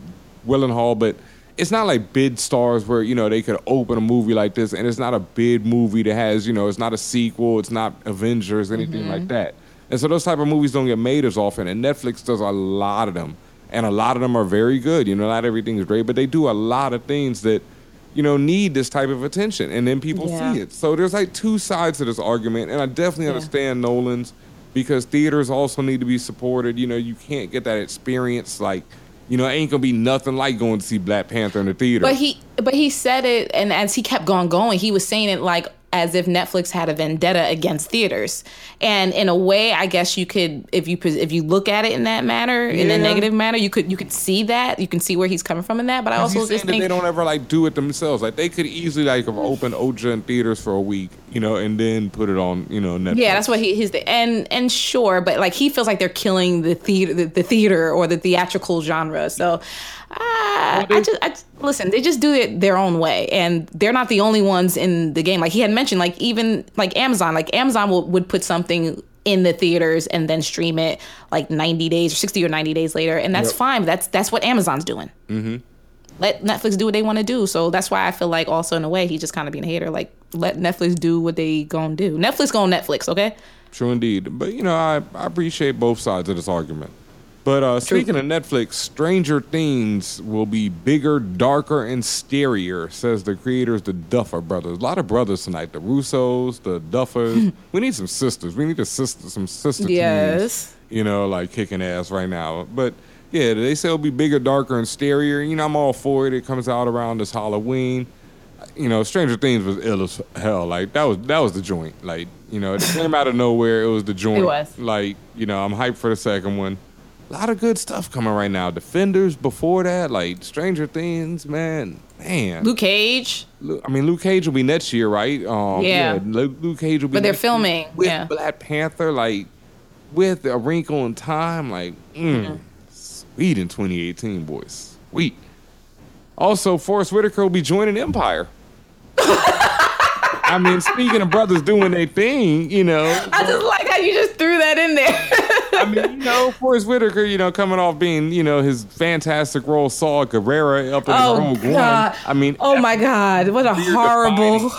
Gyllenhaal, but it's not like bid stars where you know they could open a movie like this, and it's not a bid movie that has you know it's not a sequel, it's not Avengers, anything like that. And so those type of movies don't get made as often, and Netflix does a lot of them, and a lot of them are very good. You know, not everything is great, but they do a lot of things that you know need this type of attention, and then people Yeah. see it. So there's like two sides to this argument, and I definitely Yeah. understand Nolan's because theaters also need to be supported. You know, you can't get that experience like. You know, it ain't gonna be nothing like going to see Black Panther in the theater. But he but he said it and as he kept going going, he was saying it like as if Netflix had a vendetta against theaters. And in a way, I guess you could if you if you look at it in that manner, in a negative manner, you could you could see that. You can see where he's coming from in that, but I also just that think they don't ever like do it themselves. Like they could easily like have opened Okja in theaters for a week, you know, and then put it on, you know, Netflix. Yeah, that's what he the and and sure, but like he feels like they're killing the theater, the, the theater or the theatrical genre. So, uh, I just, I just listen. They just do it their own way, and they're not the only ones in the game. Like he had mentioned, like even like Amazon, like Amazon will, would put something in the theaters and then stream it like 90 days or 60 or 90 days later and that's Yep. fine that's that's what amazon's doing Mm-hmm. let Netflix do what they want to do. So that's why I feel like also in a way he's just kind of being a hater. Like let Netflix do what they gonna do. Netflix gonna Netflix, okay? True indeed. But you know, I, I appreciate both sides of this argument. But uh, speaking of Netflix, Stranger Things will be bigger, darker, and scarier, says the creators, the Duffer brothers. A lot of brothers tonight. The Russos, the Duffers. we need some sisters. We need a sister, some sister teams, Yes. you know, like kicking ass right now. But yeah, they say it'll be bigger, darker, and scarier. You know, I'm all for it. It comes out around this Halloween. You know, Stranger Things was ill as hell. Like that was that was the joint. Like you know, it came out of nowhere. It was the joint. It was. Like you know, I'm hyped for the second one. A lot of good stuff coming right now. Defenders before that, like Stranger Things, man, man. Luke Cage. I mean, Luke Cage will be next year, right? Um, Yeah. Luke, Luke Cage will be. But they're filming, with yeah. Black Panther, like with a wrinkle in time, like mm, sweet in 2018, boys, sweet. Also, Forest Whitaker will be joining Empire. I mean, speaking of brothers doing their thing, you know, I just like how you just threw that in there. I mean, you know, Forest Whitaker, you know, coming off being, you know, his fantastic role Saw Gerrera up in Oh, God. One. I mean, oh my God, what a horrible.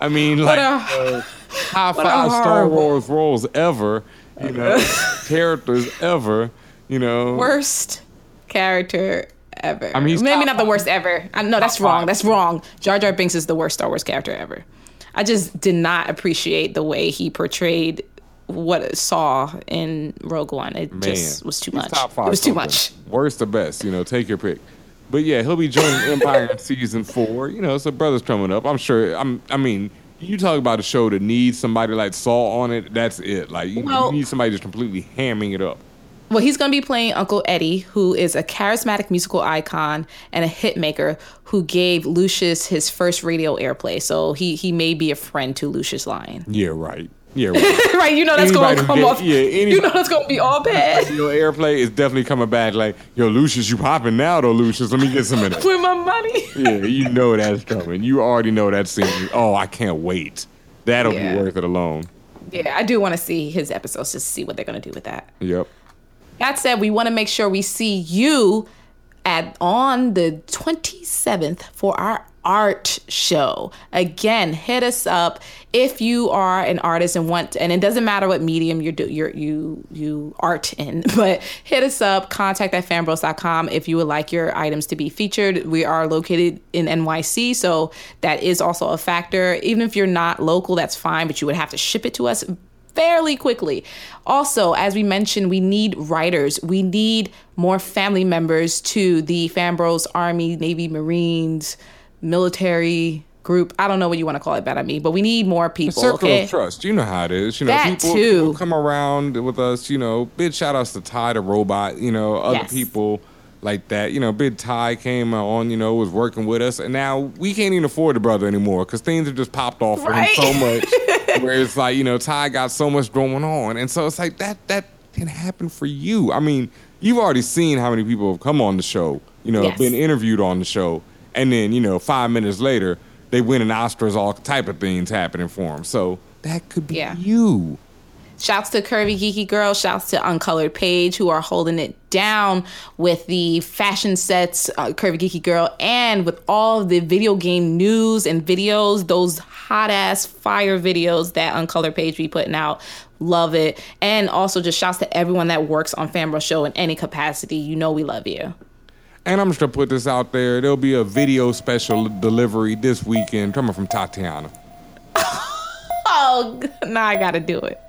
I mean, like a- uh, high five Star Wars roles ever, you know, characters ever, you know. Worst character ever. I mean, maybe not the worst ever. I, no, that's wrong. That's wrong. Jar Jar Binks is the worst Star Wars character ever. I just did not appreciate the way he portrayed what I saw in Rogue One. It Man, just was too much. Top five it was too something. much. Worst or best, you know, take your pick. But yeah, he'll be joining Empire in season four. You know, so brothers coming up. I'm sure. I'm. I mean, you talk about a show that needs somebody like Saul on it. That's it. Like you, Well- you need somebody just completely hamming it up. Well, he's going to be playing Uncle Eddie, who is a charismatic musical icon and a hit maker who gave Lucius his first radio airplay. So he he may be a friend to Lucius Lyon. Yeah, right. Yeah, right. right, you know that's gonna come get- off. yeah, you know that's going to be all bad. Your airplay is definitely coming back. Like, yo, Lucius, you popping now though, Lucius? Let me get some of that. With my money. yeah, you know that's coming. You already know that scene. Oh, I can't wait. That'll Yeah. be worth it alone. Yeah, I do want to see his episodes just to see what they're going to do with that. Yep. That said, we want to make sure we see you at on the 27th for our art show. Again, hit us up if you are an artist and want and it doesn't matter what medium you're do you're, you you art in, but hit us up contact at fanbros.com if you would like your items to be featured. We are located in NYC, so that is also a factor. Even if you're not local, that's fine, but you would have to ship it to us fairly quickly. Also, as we mentioned, we need writers. We need more family members to the Fanbros Army, Navy, Marines, military group. I don't know what you want to call it, better me, but we need more The people. circle okay. of trust. You know how it is. You know, That people, too. people come around with us. You know, big shout outs to Ty the robot. You know, other Yes. people like that. You know, Big Ty came on. You know, was working with us, and now we can't even afford the brother anymore because things have just popped off for Right. him so much. where it's like you know, Ty got so much going on, and so it's like that that can happen for you. I mean, you've already seen how many people have come on the show. You know, Yes. been interviewed on the show, and then you know, five minutes later. They win an Oscars, all type of things happening for them. So that could be Yeah. you. Shouts to Curvy Geeky Girl. Shouts to Uncolored Page, who are holding it down with the fashion sets, uh, Curvy Geeky Girl, and with all the video game news and videos, those hot ass fire videos that Uncolored Page be putting out. Love it. And also just shouts to everyone that works on Fanbro Show in any capacity. You know we love you. And I'm just gonna put this out there. There'll be a video special delivery this weekend coming from Tatiana. Oh, now I gotta do it.